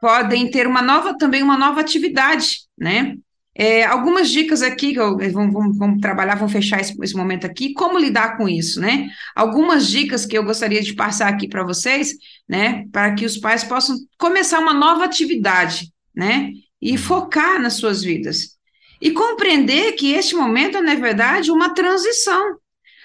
podem ter uma nova, também uma nova atividade, né? É, algumas dicas aqui, que eu, vamos, vamos, vamos, trabalhar, vamos fechar esse, esse, momento aqui, como lidar com isso, né? Algumas dicas que eu gostaria de passar aqui para vocês, né? Para que os pais possam começar uma nova atividade, né? E focar nas suas vidas. E compreender que este momento é, na verdade, uma transição,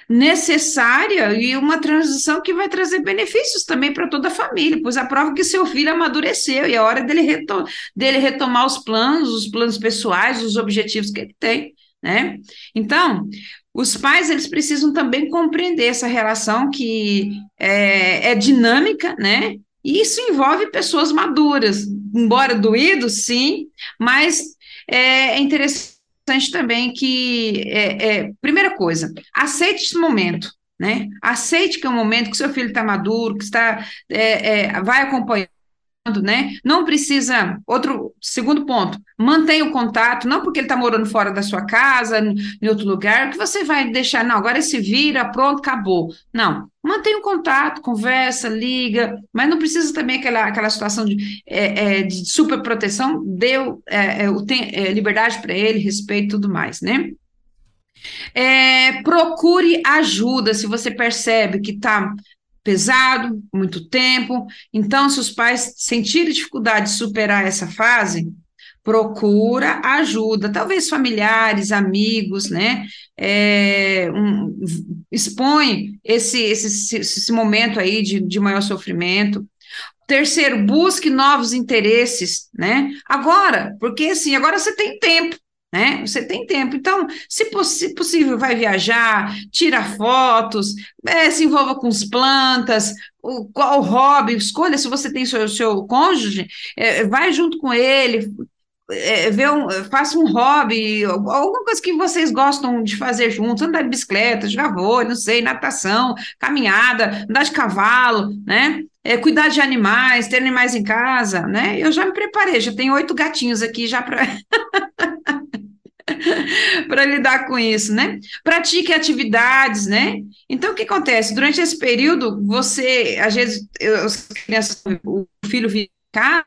necessária e uma transição que vai trazer benefícios também para toda a família, pois a prova que seu filho amadureceu e é hora dele, retom dele retomar os planos, os planos pessoais, os objetivos que ele tem, né? Então, os pais eles precisam também compreender essa relação que é, é dinâmica, né? E isso envolve pessoas maduras, embora doído, sim, mas é interessante importante também que, é, é, primeira coisa, aceite esse momento, né? Aceite que é um momento que seu filho está maduro, que está, é, é, vai acompanhando, né? Não precisa. Outro segundo ponto, mantenha o contato, não porque ele está morando fora da sua casa, em outro lugar, que você vai deixar, não, agora se vira, pronto, acabou. Não. Mantenha o contato, conversa, liga, mas não precisa também aquela, aquela situação de, é, é, de super proteção, deu é, é tem, é, liberdade para ele, respeito e tudo mais, né? É, procure ajuda se você percebe que está pesado, muito tempo. Então, se os pais sentirem dificuldade de superar essa fase, procura ajuda, talvez familiares, amigos, né? É, um, expõe esse, esse, esse momento aí de, de maior sofrimento. Terceiro, busque novos interesses, né? Agora, porque assim, agora você tem tempo, né? Você tem tempo. Então, se, poss possível, vai viajar, tira fotos, é, se envolva com as plantas, o, qual hobby, escolha se você tem seu, seu cônjuge, é, vai junto com ele, é, um, faça um hobby, alguma coisa que vocês gostam de fazer juntos, andar de bicicleta, jogar vôlei, não sei, natação, caminhada, andar de cavalo, né? É, cuidar de animais, ter animais em casa, né? Eu já me preparei, já tenho oito gatinhos aqui já para [laughs] [laughs] para lidar com isso, né? Pratique atividades, né? Então, o que acontece? Durante esse período, você, às vezes, as crianças, o filho fica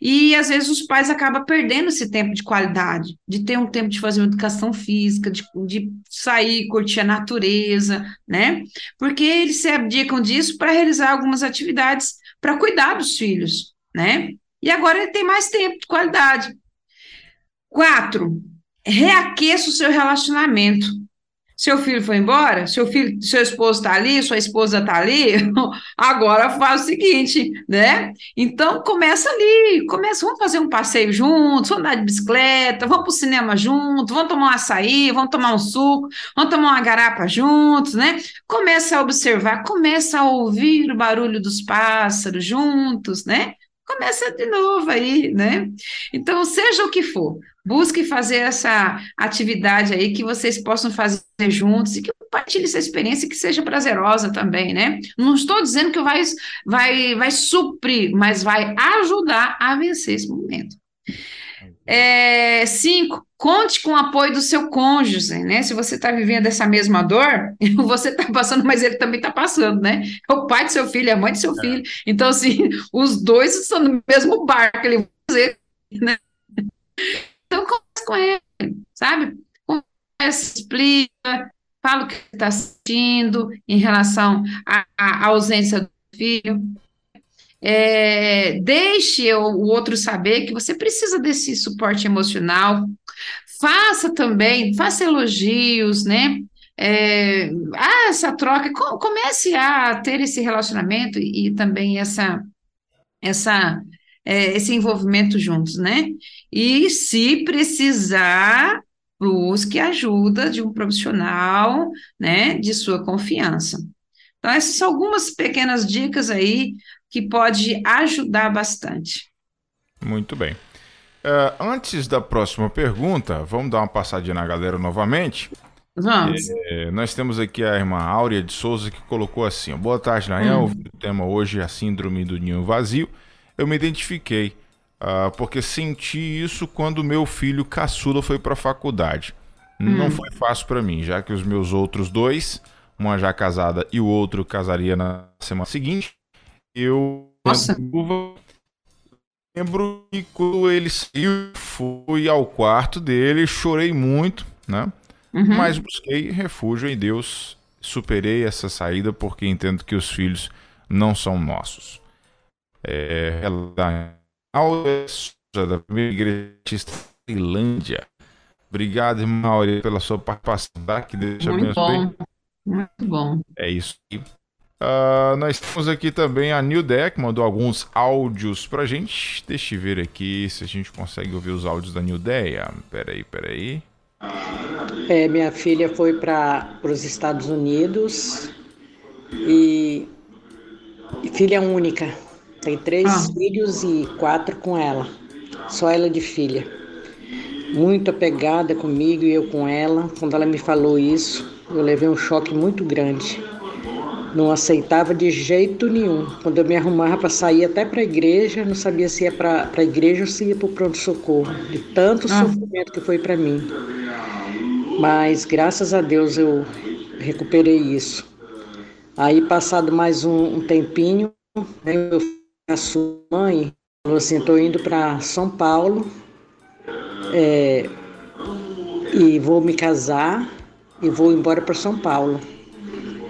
e às vezes os pais acabam perdendo esse tempo de qualidade, de ter um tempo de fazer uma educação física, de, de sair, curtir a natureza, né? Porque eles se abdicam disso para realizar algumas atividades para cuidar dos filhos, né? E agora ele tem mais tempo de qualidade. Quatro, reaqueça o seu relacionamento. Seu filho foi embora, seu filho, seu esposo está ali, sua esposa está ali, [laughs] agora faz o seguinte, né? Então começa ali, começa, vamos fazer um passeio juntos, vamos andar de bicicleta, vamos para o cinema juntos, vamos tomar um açaí, vamos tomar um suco, vamos tomar uma garapa juntos, né? Começa a observar, começa a ouvir o barulho dos pássaros juntos, né? Começa de novo aí, né? Então, seja o que for, Busque fazer essa atividade aí que vocês possam fazer juntos e que compartilhe essa experiência que seja prazerosa também, né? Não estou dizendo que vai, vai, vai suprir, mas vai ajudar a vencer esse momento. É, cinco, conte com o apoio do seu cônjuge, né? Se você está vivendo essa mesma dor, [laughs] você está passando, mas ele também está passando, né? É o pai do seu filho, é a mãe do seu é. filho. Então, assim, [laughs] os dois estão no mesmo barco, ele vai fazer, né? Então, conversa com ele, sabe? Conversa, explica, fala o que está sentindo em relação à, à ausência do filho. É, deixe o outro saber que você precisa desse suporte emocional. Faça também, faça elogios, né? É, ah, essa troca, comece a ter esse relacionamento e, e também essa, essa é, esse envolvimento juntos, né? E se precisar, busque ajuda de um profissional, né, de sua confiança. Então, essas são algumas pequenas dicas aí que pode ajudar bastante. Muito bem. Uh, antes da próxima pergunta, vamos dar uma passadinha na galera novamente. Vamos. É, nós temos aqui a irmã Áurea de Souza que colocou assim: Boa tarde, Nayan. Hum. O tema hoje é a síndrome do ninho vazio eu me identifiquei. uh, porque senti isso quando meu filho caçula foi para a faculdade. Hum. Não foi fácil para mim, já que os meus outros dois, uma já casada e o outro casaria na semana seguinte, eu Nossa. lembro que quando ele saiu, fui ao quarto dele, chorei muito, né? Uhum. Mas busquei refúgio em Deus, superei essa saída porque entendo que os filhos não são nossos. É, ela da primeira igreja de Tailândia. Obrigado, irmã Aurea, pela sua participação. Tá? Que deixa Muito bom. Muito bom. É isso. Uh, nós temos aqui também a New Deck, mandou alguns áudios pra gente. Deixa eu ver aqui se a gente consegue ouvir os áudios da New Deia. Peraí, peraí. É, minha filha foi para os Estados Unidos e, e filha única. Tem três ah. filhos e quatro com ela. Só ela de filha. Muito apegada comigo e eu com ela. Quando ela me falou isso, eu levei um choque muito grande. Não aceitava de jeito nenhum. Quando eu me arrumava para sair até para a igreja, não sabia se ia para a igreja ou se ia para o pronto-socorro. De tanto ah. sofrimento que foi para mim. Mas graças a Deus eu recuperei isso. Aí, passado mais um, um tempinho, meu a sua mãe falou assim: estou indo para São Paulo é, e vou me casar e vou embora para São Paulo.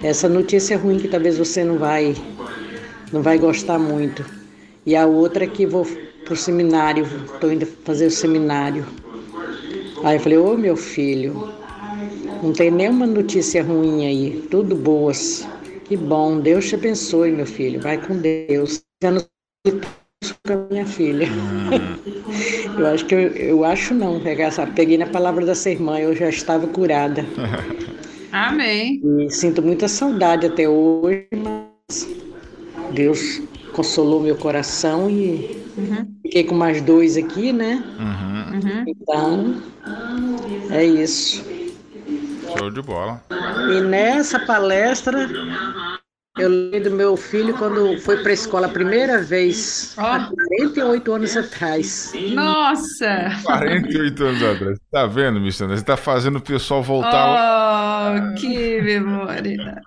Essa notícia é ruim que talvez você não vai não vai gostar muito. E a outra é que vou para o seminário, estou indo fazer o seminário. Aí eu falei, ô meu filho, não tem nenhuma notícia ruim aí, tudo boas. Que bom, Deus te abençoe, meu filho. Vai com Deus. Com a minha filha. Hum. eu acho que eu, eu acho não, peguei na palavra dessa irmã, eu já estava curada. [laughs] Amém. E sinto muita saudade até hoje, mas Deus consolou meu coração e uhum. fiquei com mais dois aqui, né? Uhum. uhum. Então, é isso. Show de bola. E nessa palestra, eu lembro do meu filho quando foi para a escola a primeira vez, oh. há 48 anos atrás. Nossa! 48 anos atrás. Tá vendo, Missandra? Você está fazendo o pessoal voltar. Oh, que memória!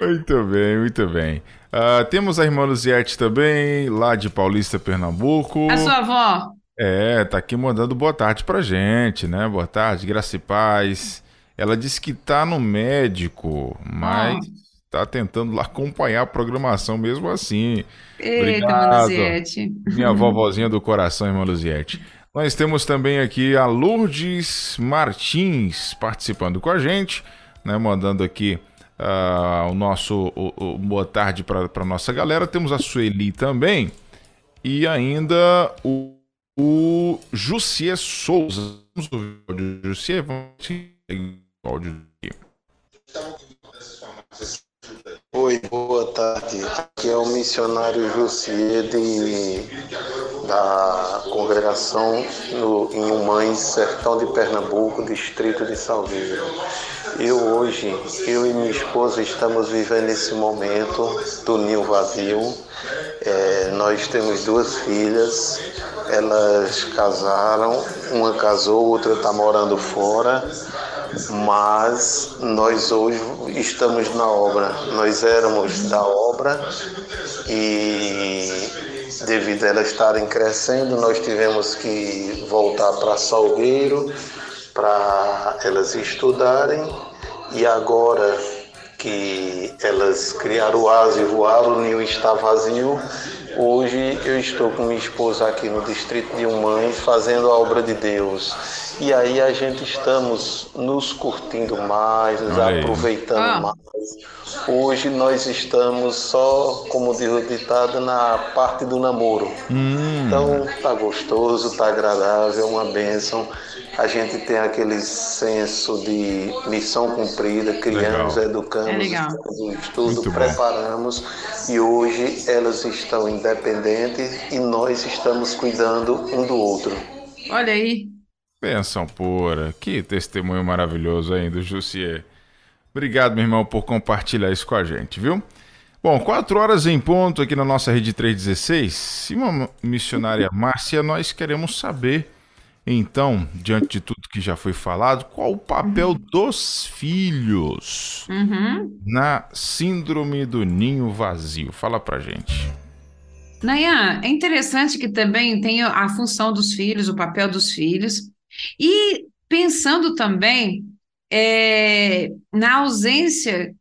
muito bem, muito bem. Uh, temos a irmã Luziette também, lá de Paulista, Pernambuco. A sua avó? É, tá aqui mandando boa tarde pra gente, né? Boa tarde, graça e paz. Ela disse que tá no médico, mas oh. Tá tentando lá acompanhar a programação mesmo assim. Eita, Obrigado. Luziette. Minha vovozinha do coração, irmã Luziette. Nós temos também aqui a Lourdes Martins participando com a gente, né? Mandando aqui uh, o nosso o, o boa tarde para nossa galera. Temos a Sueli também. E ainda o o Jussier Souza. Vamos ouvir o Jussier? Vamos ouvir o áudio aqui. Oi, boa tarde. Aqui é o missionário Jussier da congregação no, em Humães, Sertão de Pernambuco, distrito de Salveiro. Eu hoje, eu e minha esposa estamos vivendo esse momento do ninho vazio. É, nós temos duas filhas, elas casaram, uma casou, outra está morando fora, mas nós hoje estamos na obra. Nós éramos da obra e devido a elas estarem crescendo, nós tivemos que voltar para Salgueiro para elas estudarem e agora que elas criaram o asa e voaram, o ninho está vazio, Hoje eu estou com minha esposa aqui no distrito de Humães fazendo a obra de Deus. E aí a gente estamos nos curtindo mais, nos aproveitando ah. mais. Hoje nós estamos só, como diz o ditado, na parte do namoro. Hum. Então tá gostoso, tá agradável, é uma bênção a gente tem aquele senso de missão cumprida, criamos, legal. educamos, é estudo, Muito preparamos bom. e hoje elas estão independentes e nós estamos cuidando um do outro. Olha aí. Benção pura, que testemunho maravilhoso do Jussier. Obrigado, meu irmão, por compartilhar isso com a gente, viu? Bom, quatro horas em ponto aqui na nossa rede 316. uma missionária Márcia, nós queremos saber, então, diante de tudo que já foi falado, qual o papel uhum. dos filhos uhum. na síndrome do ninho vazio? Fala pra gente. Nayan, é interessante que também tem a função dos filhos, o papel dos filhos, e pensando também é, na ausência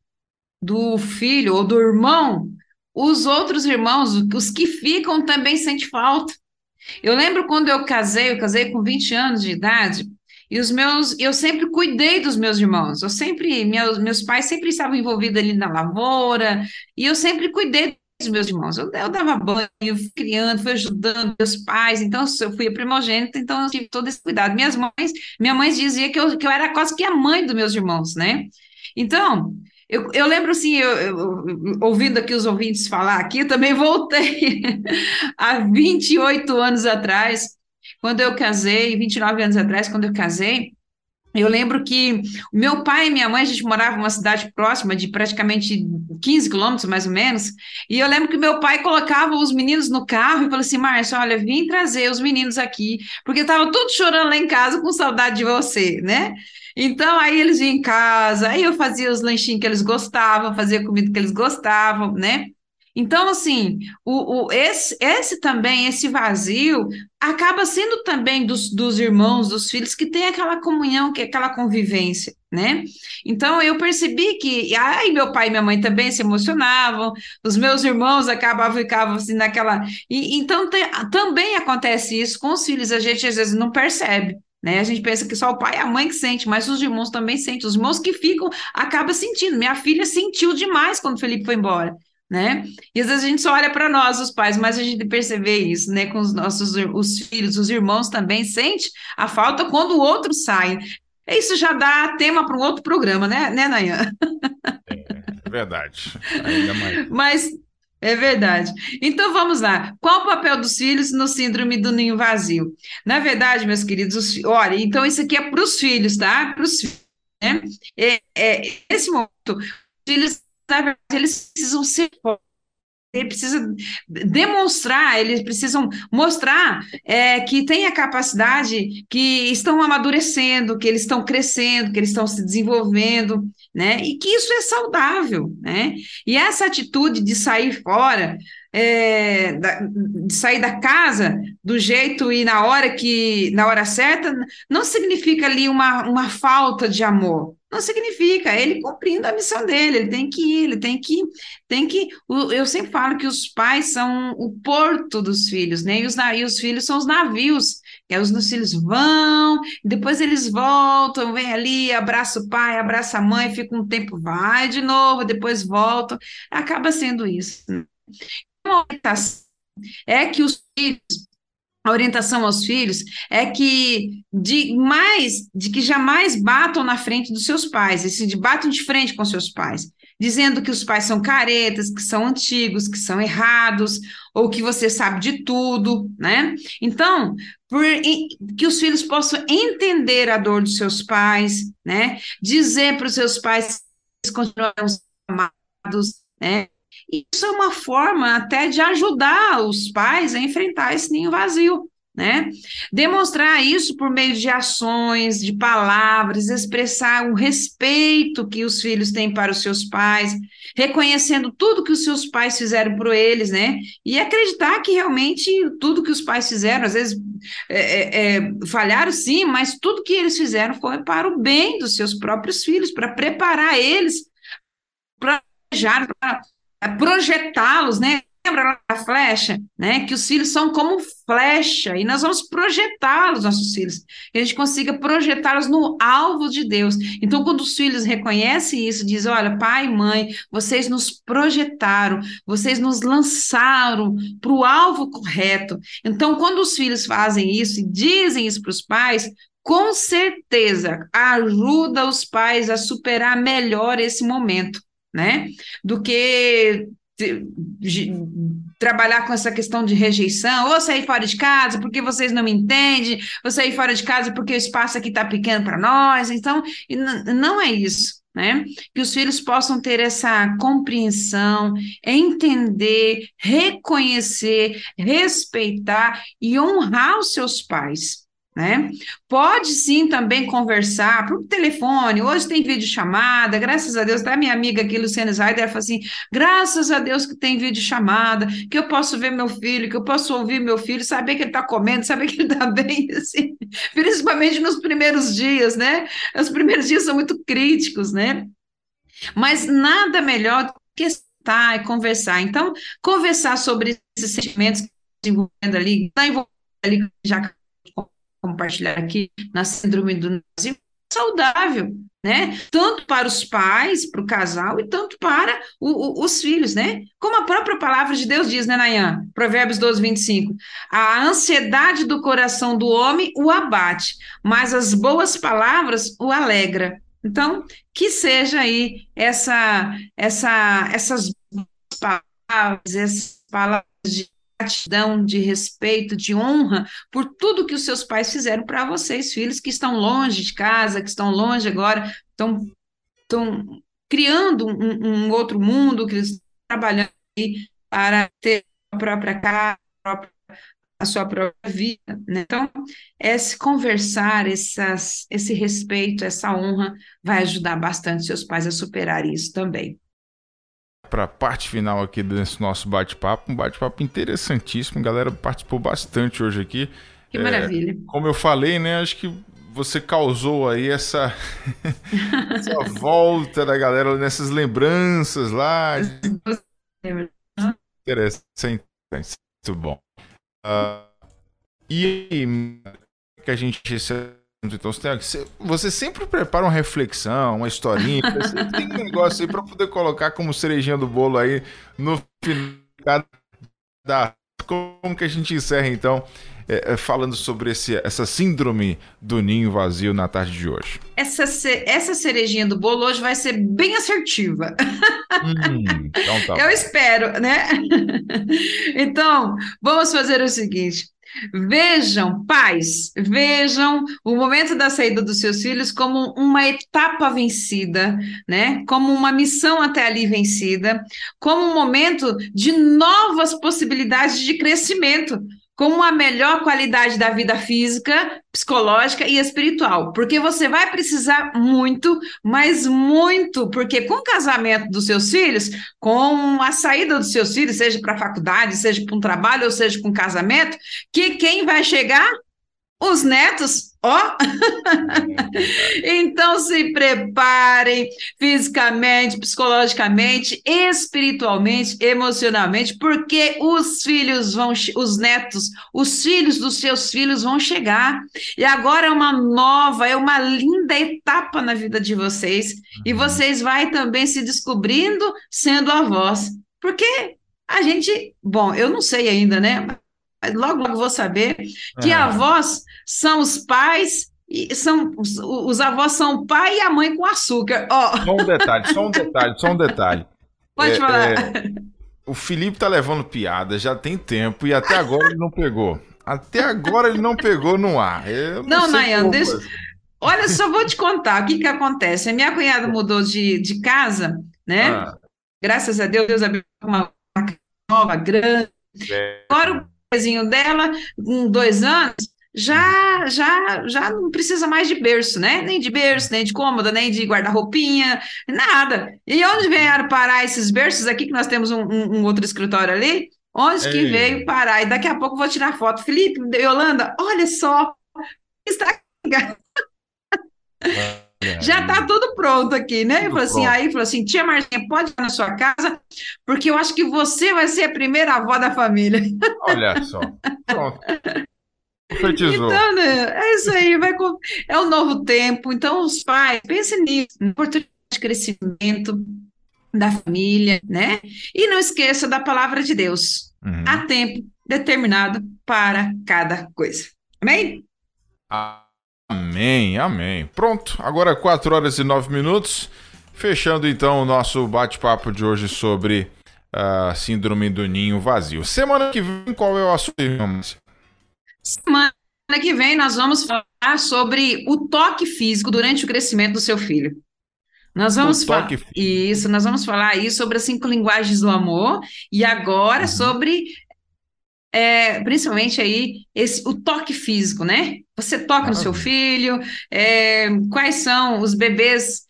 do filho ou do irmão, os outros irmãos, os que ficam, também sentem falta. Eu lembro quando eu casei, eu casei com 20 anos de idade, e os meus, eu sempre cuidei dos meus irmãos. Eu sempre, meus, meus pais sempre estavam envolvidos ali na lavoura, e eu sempre cuidei dos meus irmãos. Eu, eu dava banho, fui criando, fui ajudando meus pais, então eu fui a primogênita, então eu tive todo esse cuidado. Minhas mães, minha mãe dizia que eu, que eu era quase que a mãe dos meus irmãos, né? Então, eu, eu lembro assim, eu, eu, ouvindo aqui os ouvintes falar aqui, eu também voltei [laughs] há 28 anos atrás, quando eu casei, 29 anos atrás, quando eu casei, eu lembro que meu pai e minha mãe, a gente morava em uma cidade próxima, de praticamente 15 quilômetros, mais ou menos, e eu lembro que meu pai colocava os meninos no carro e falou assim, Márcia, olha, vim trazer os meninos aqui, porque estava tudo chorando lá em casa com saudade de você, né? Então, aí eles vinham em casa, aí eu fazia os lanchinhos que eles gostavam, fazia comida que eles gostavam, né? Então, assim, o, o, esse, esse também, esse vazio, acaba sendo também dos, dos irmãos, dos filhos, que tem aquela comunhão, que é aquela convivência, né? Então, eu percebi que, aí meu pai e minha mãe também se emocionavam, os meus irmãos acabavam, ficavam assim naquela... E, então, também acontece isso com os filhos, a gente às vezes não percebe, né? A gente pensa que só o pai e a mãe que sente, mas os irmãos também sentem. Os irmãos que ficam acabam sentindo. Minha filha sentiu demais quando o Felipe foi embora. Né? E às vezes a gente só olha para nós, os pais, mas a gente percebe isso, né? Com os nossos os filhos, os irmãos também sente a falta quando o outro sai. Isso já dá tema para um outro programa, né, né Nayan? É verdade. Ainda mais. Mas é verdade. Então vamos lá. Qual o papel dos filhos no síndrome do ninho vazio? Na verdade, meus queridos, os, olha, então isso aqui é para os filhos, tá? Para os filhos. Né? É, é, esse momento, os filhos, na verdade, eles precisam ser ele precisa demonstrar, eles precisam mostrar é, que tem a capacidade, que estão amadurecendo, que eles estão crescendo, que eles estão se desenvolvendo, né? E que isso é saudável, né? E essa atitude de sair fora, é, da, de sair da casa do jeito e na hora que, na hora certa, não significa ali uma, uma falta de amor, não significa, é ele cumprindo a missão dele, ele tem que ir, ele tem que, tem que, eu sempre falo que os pais são o porto dos filhos, né, e os, e os filhos são os navios, que os, os filhos vão, depois eles voltam, vem ali, abraça o pai, abraça a mãe, fica um tempo, vai de novo, depois voltam, acaba sendo isso. É que os filhos a orientação aos filhos é que de mais de que jamais batam na frente dos seus pais, assim, de batam de frente com seus pais, dizendo que os pais são caretas, que são antigos, que são errados, ou que você sabe de tudo, né? Então, por, que os filhos possam entender a dor dos seus pais, né? Dizer para os seus pais que eles continuam amados, né? Isso é uma forma até de ajudar os pais a enfrentar esse ninho vazio, né? Demonstrar isso por meio de ações, de palavras, expressar o respeito que os filhos têm para os seus pais, reconhecendo tudo que os seus pais fizeram por eles, né? E acreditar que realmente tudo que os pais fizeram, às vezes é, é, é falharam sim, mas tudo que eles fizeram foi para o bem dos seus próprios filhos, para preparar eles para projetá-los, né? Lembra da flecha, né? Que os filhos são como flecha e nós vamos projetá-los, nossos filhos, que a gente consiga projetá-los no alvo de Deus. Então, quando os filhos reconhecem isso, diz: olha, pai e mãe, vocês nos projetaram, vocês nos lançaram para o alvo correto. Então, quando os filhos fazem isso e dizem isso para os pais, com certeza ajuda os pais a superar melhor esse momento né? Do que trabalhar com essa questão de rejeição, ou sair fora de casa porque vocês não me entendem, ou sair fora de casa porque o espaço aqui está pequeno para nós. Então, não é isso. né? Que os filhos possam ter essa compreensão, entender, reconhecer, respeitar e honrar os seus pais né? Pode sim também conversar por telefone. Hoje tem vídeo chamada, graças a Deus. Até minha amiga aqui, Luciana Zayder, fala assim: graças a Deus que tem vídeo chamada, que eu posso ver meu filho, que eu posso ouvir meu filho, saber que ele está comendo, saber que ele está [laughs] bem, assim, principalmente nos primeiros dias, né? Os primeiros dias são muito críticos, né? Mas nada melhor do que estar e conversar. Então, conversar sobre esses sentimentos que estão envolvendo ali, está envolvendo ali já compartilhar aqui na síndrome do nazismo saudável, né? Tanto para os pais, para o casal e tanto para o, o, os filhos, né? Como a própria palavra de Deus diz, né, Nayan? Provérbios 12, 25. A ansiedade do coração do homem o abate, mas as boas palavras o alegra. Então, que seja aí essa, essa, essas palavras, essas palavras de gratidão, de respeito, de honra por tudo que os seus pais fizeram para vocês, filhos que estão longe de casa, que estão longe agora, estão, criando um, um outro mundo, que estão trabalhando para ter a própria casa, a sua própria vida. Né? Então, esse conversar, essas, esse respeito, essa honra, vai ajudar bastante seus pais a superar isso também para a parte final aqui desse nosso bate-papo. Um bate-papo interessantíssimo. A galera participou bastante hoje aqui. Que é, maravilha. Como eu falei, né? Acho que você causou aí essa, [laughs] essa volta da galera nessas lembranças lá. Interessante. Muito bom. Uh, e aí, que a gente então você, você sempre prepara uma reflexão, uma historinha, [laughs] tem um negócio aí para poder colocar como cerejinha do bolo aí no final da. Como que a gente encerra então é, é, falando sobre esse, essa síndrome do ninho vazio na tarde de hoje? Essa, essa cerejinha do bolo hoje vai ser bem assertiva. Hum, então tá [laughs] Eu espero, né? [laughs] então, vamos fazer o seguinte: Vejam, pais, vejam o momento da saída dos seus filhos como uma etapa vencida, né? Como uma missão até ali vencida, como um momento de novas possibilidades de crescimento com uma melhor qualidade da vida física, psicológica e espiritual, porque você vai precisar muito, mas muito, porque com o casamento dos seus filhos, com a saída dos seus filhos, seja para a faculdade, seja para um trabalho, ou seja com casamento, que quem vai chegar? Os netos Ó! [laughs] Então se preparem fisicamente, psicologicamente, espiritualmente, emocionalmente, porque os filhos vão, os netos, os filhos dos seus filhos vão chegar. E agora é uma nova, é uma linda etapa na vida de vocês. E uhum. vocês vai também se descobrindo sendo avós. Porque a gente, bom, eu não sei ainda, né? logo, logo vou saber, que é. avós são os pais e são os, avós são o pai e a mãe com açúcar. Oh. Só um detalhe, só um detalhe, só um detalhe. Pode é, falar. É, o Felipe tá levando piada, já tem tempo, e até agora ele não pegou. Até agora ele não pegou no ar. Eu não, não Nayan, deixa... Olha, só vou te contar o que que acontece. A minha cunhada mudou de, de casa, né? Ah. Graças a Deus, Deus abriu uma nova, grande. É. Agora pezinho dela, com dois anos, já, já, já não precisa mais de berço, né? Nem de berço, nem de cômoda, nem de guarda-roupinha, nada. E onde vieram parar esses berços aqui, que nós temos um, um, um outro escritório ali? Onde Ei. que veio parar? E daqui a pouco eu vou tirar foto. Felipe, Yolanda, olha só, está já está tudo pronto aqui, né? Tudo assim, aí falou assim: tia Marcinha, pode ir na sua casa, porque eu acho que você vai ser a primeira avó da família. Olha só. Pronto. Então, né, é isso aí, vai é o um novo tempo. Então, os pais, pensem nisso, oportunidade de crescimento da família, né? E não esqueça da palavra de Deus. Uhum. Há tempo determinado para cada coisa. Amém? Amém, amém. Pronto, agora 4 horas e 9 minutos. Fechando então o nosso bate-papo de hoje sobre a uh, síndrome do ninho vazio. Semana que vem, qual é o assunto, Márcia? Semana que vem nós vamos falar sobre o toque físico durante o crescimento do seu filho. Nós vamos falar isso, nós vamos falar aí sobre as cinco linguagens do amor e agora uhum. sobre é, principalmente aí esse, o toque físico, né? Você toca no seu filho, é, quais são os bebês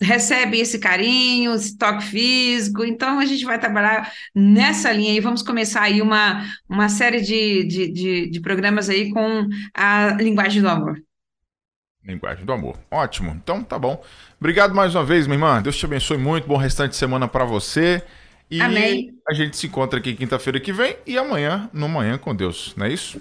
recebem esse carinho, esse toque físico. Então, a gente vai trabalhar nessa linha e vamos começar aí uma, uma série de, de, de, de programas aí com a linguagem do amor. Linguagem do amor. Ótimo. Então, tá bom. Obrigado mais uma vez, minha irmã. Deus te abençoe muito. Bom restante de semana para você. E Amém. a gente se encontra aqui quinta-feira que vem e amanhã no Manhã com Deus, não é isso?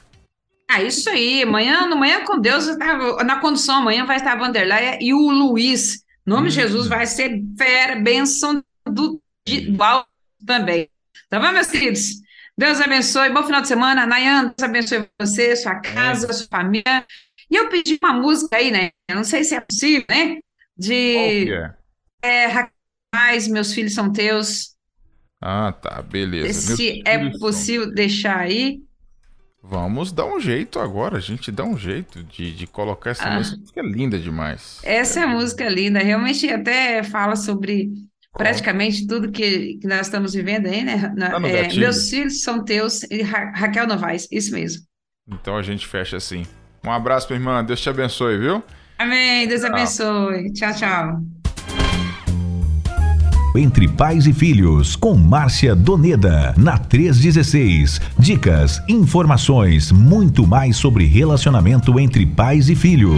Ah, isso aí. Amanhã, no Manhã com Deus, na condução amanhã vai estar a Vanderleia e o Luiz. Em nome hum. de Jesus vai ser fera, bênção do, de, do alto também. Tá bom, meus queridos? Deus abençoe. Bom final de semana. Nayan, Deus abençoe você, sua casa, sua família. E eu pedi uma música aí, né? Eu não sei se é possível, né? De. É? É, meus filhos são teus. Ah, tá, beleza. Se é possível deixar aí. Vamos dar um jeito agora, a gente dá um jeito de, de colocar essa ah. música, que é linda demais. Essa é música é linda, realmente até fala sobre praticamente tudo que, que nós estamos vivendo aí, né? Tá é, meus filhos são teus e Ra Raquel Novaes, isso mesmo. Então a gente fecha assim. Um abraço, minha irmã, Deus te abençoe, viu? Amém, Deus tchau. abençoe. Tchau, tchau. Entre Pais e Filhos, com Márcia Doneda, na 316. Dicas, informações, muito mais sobre relacionamento entre pais e filhos.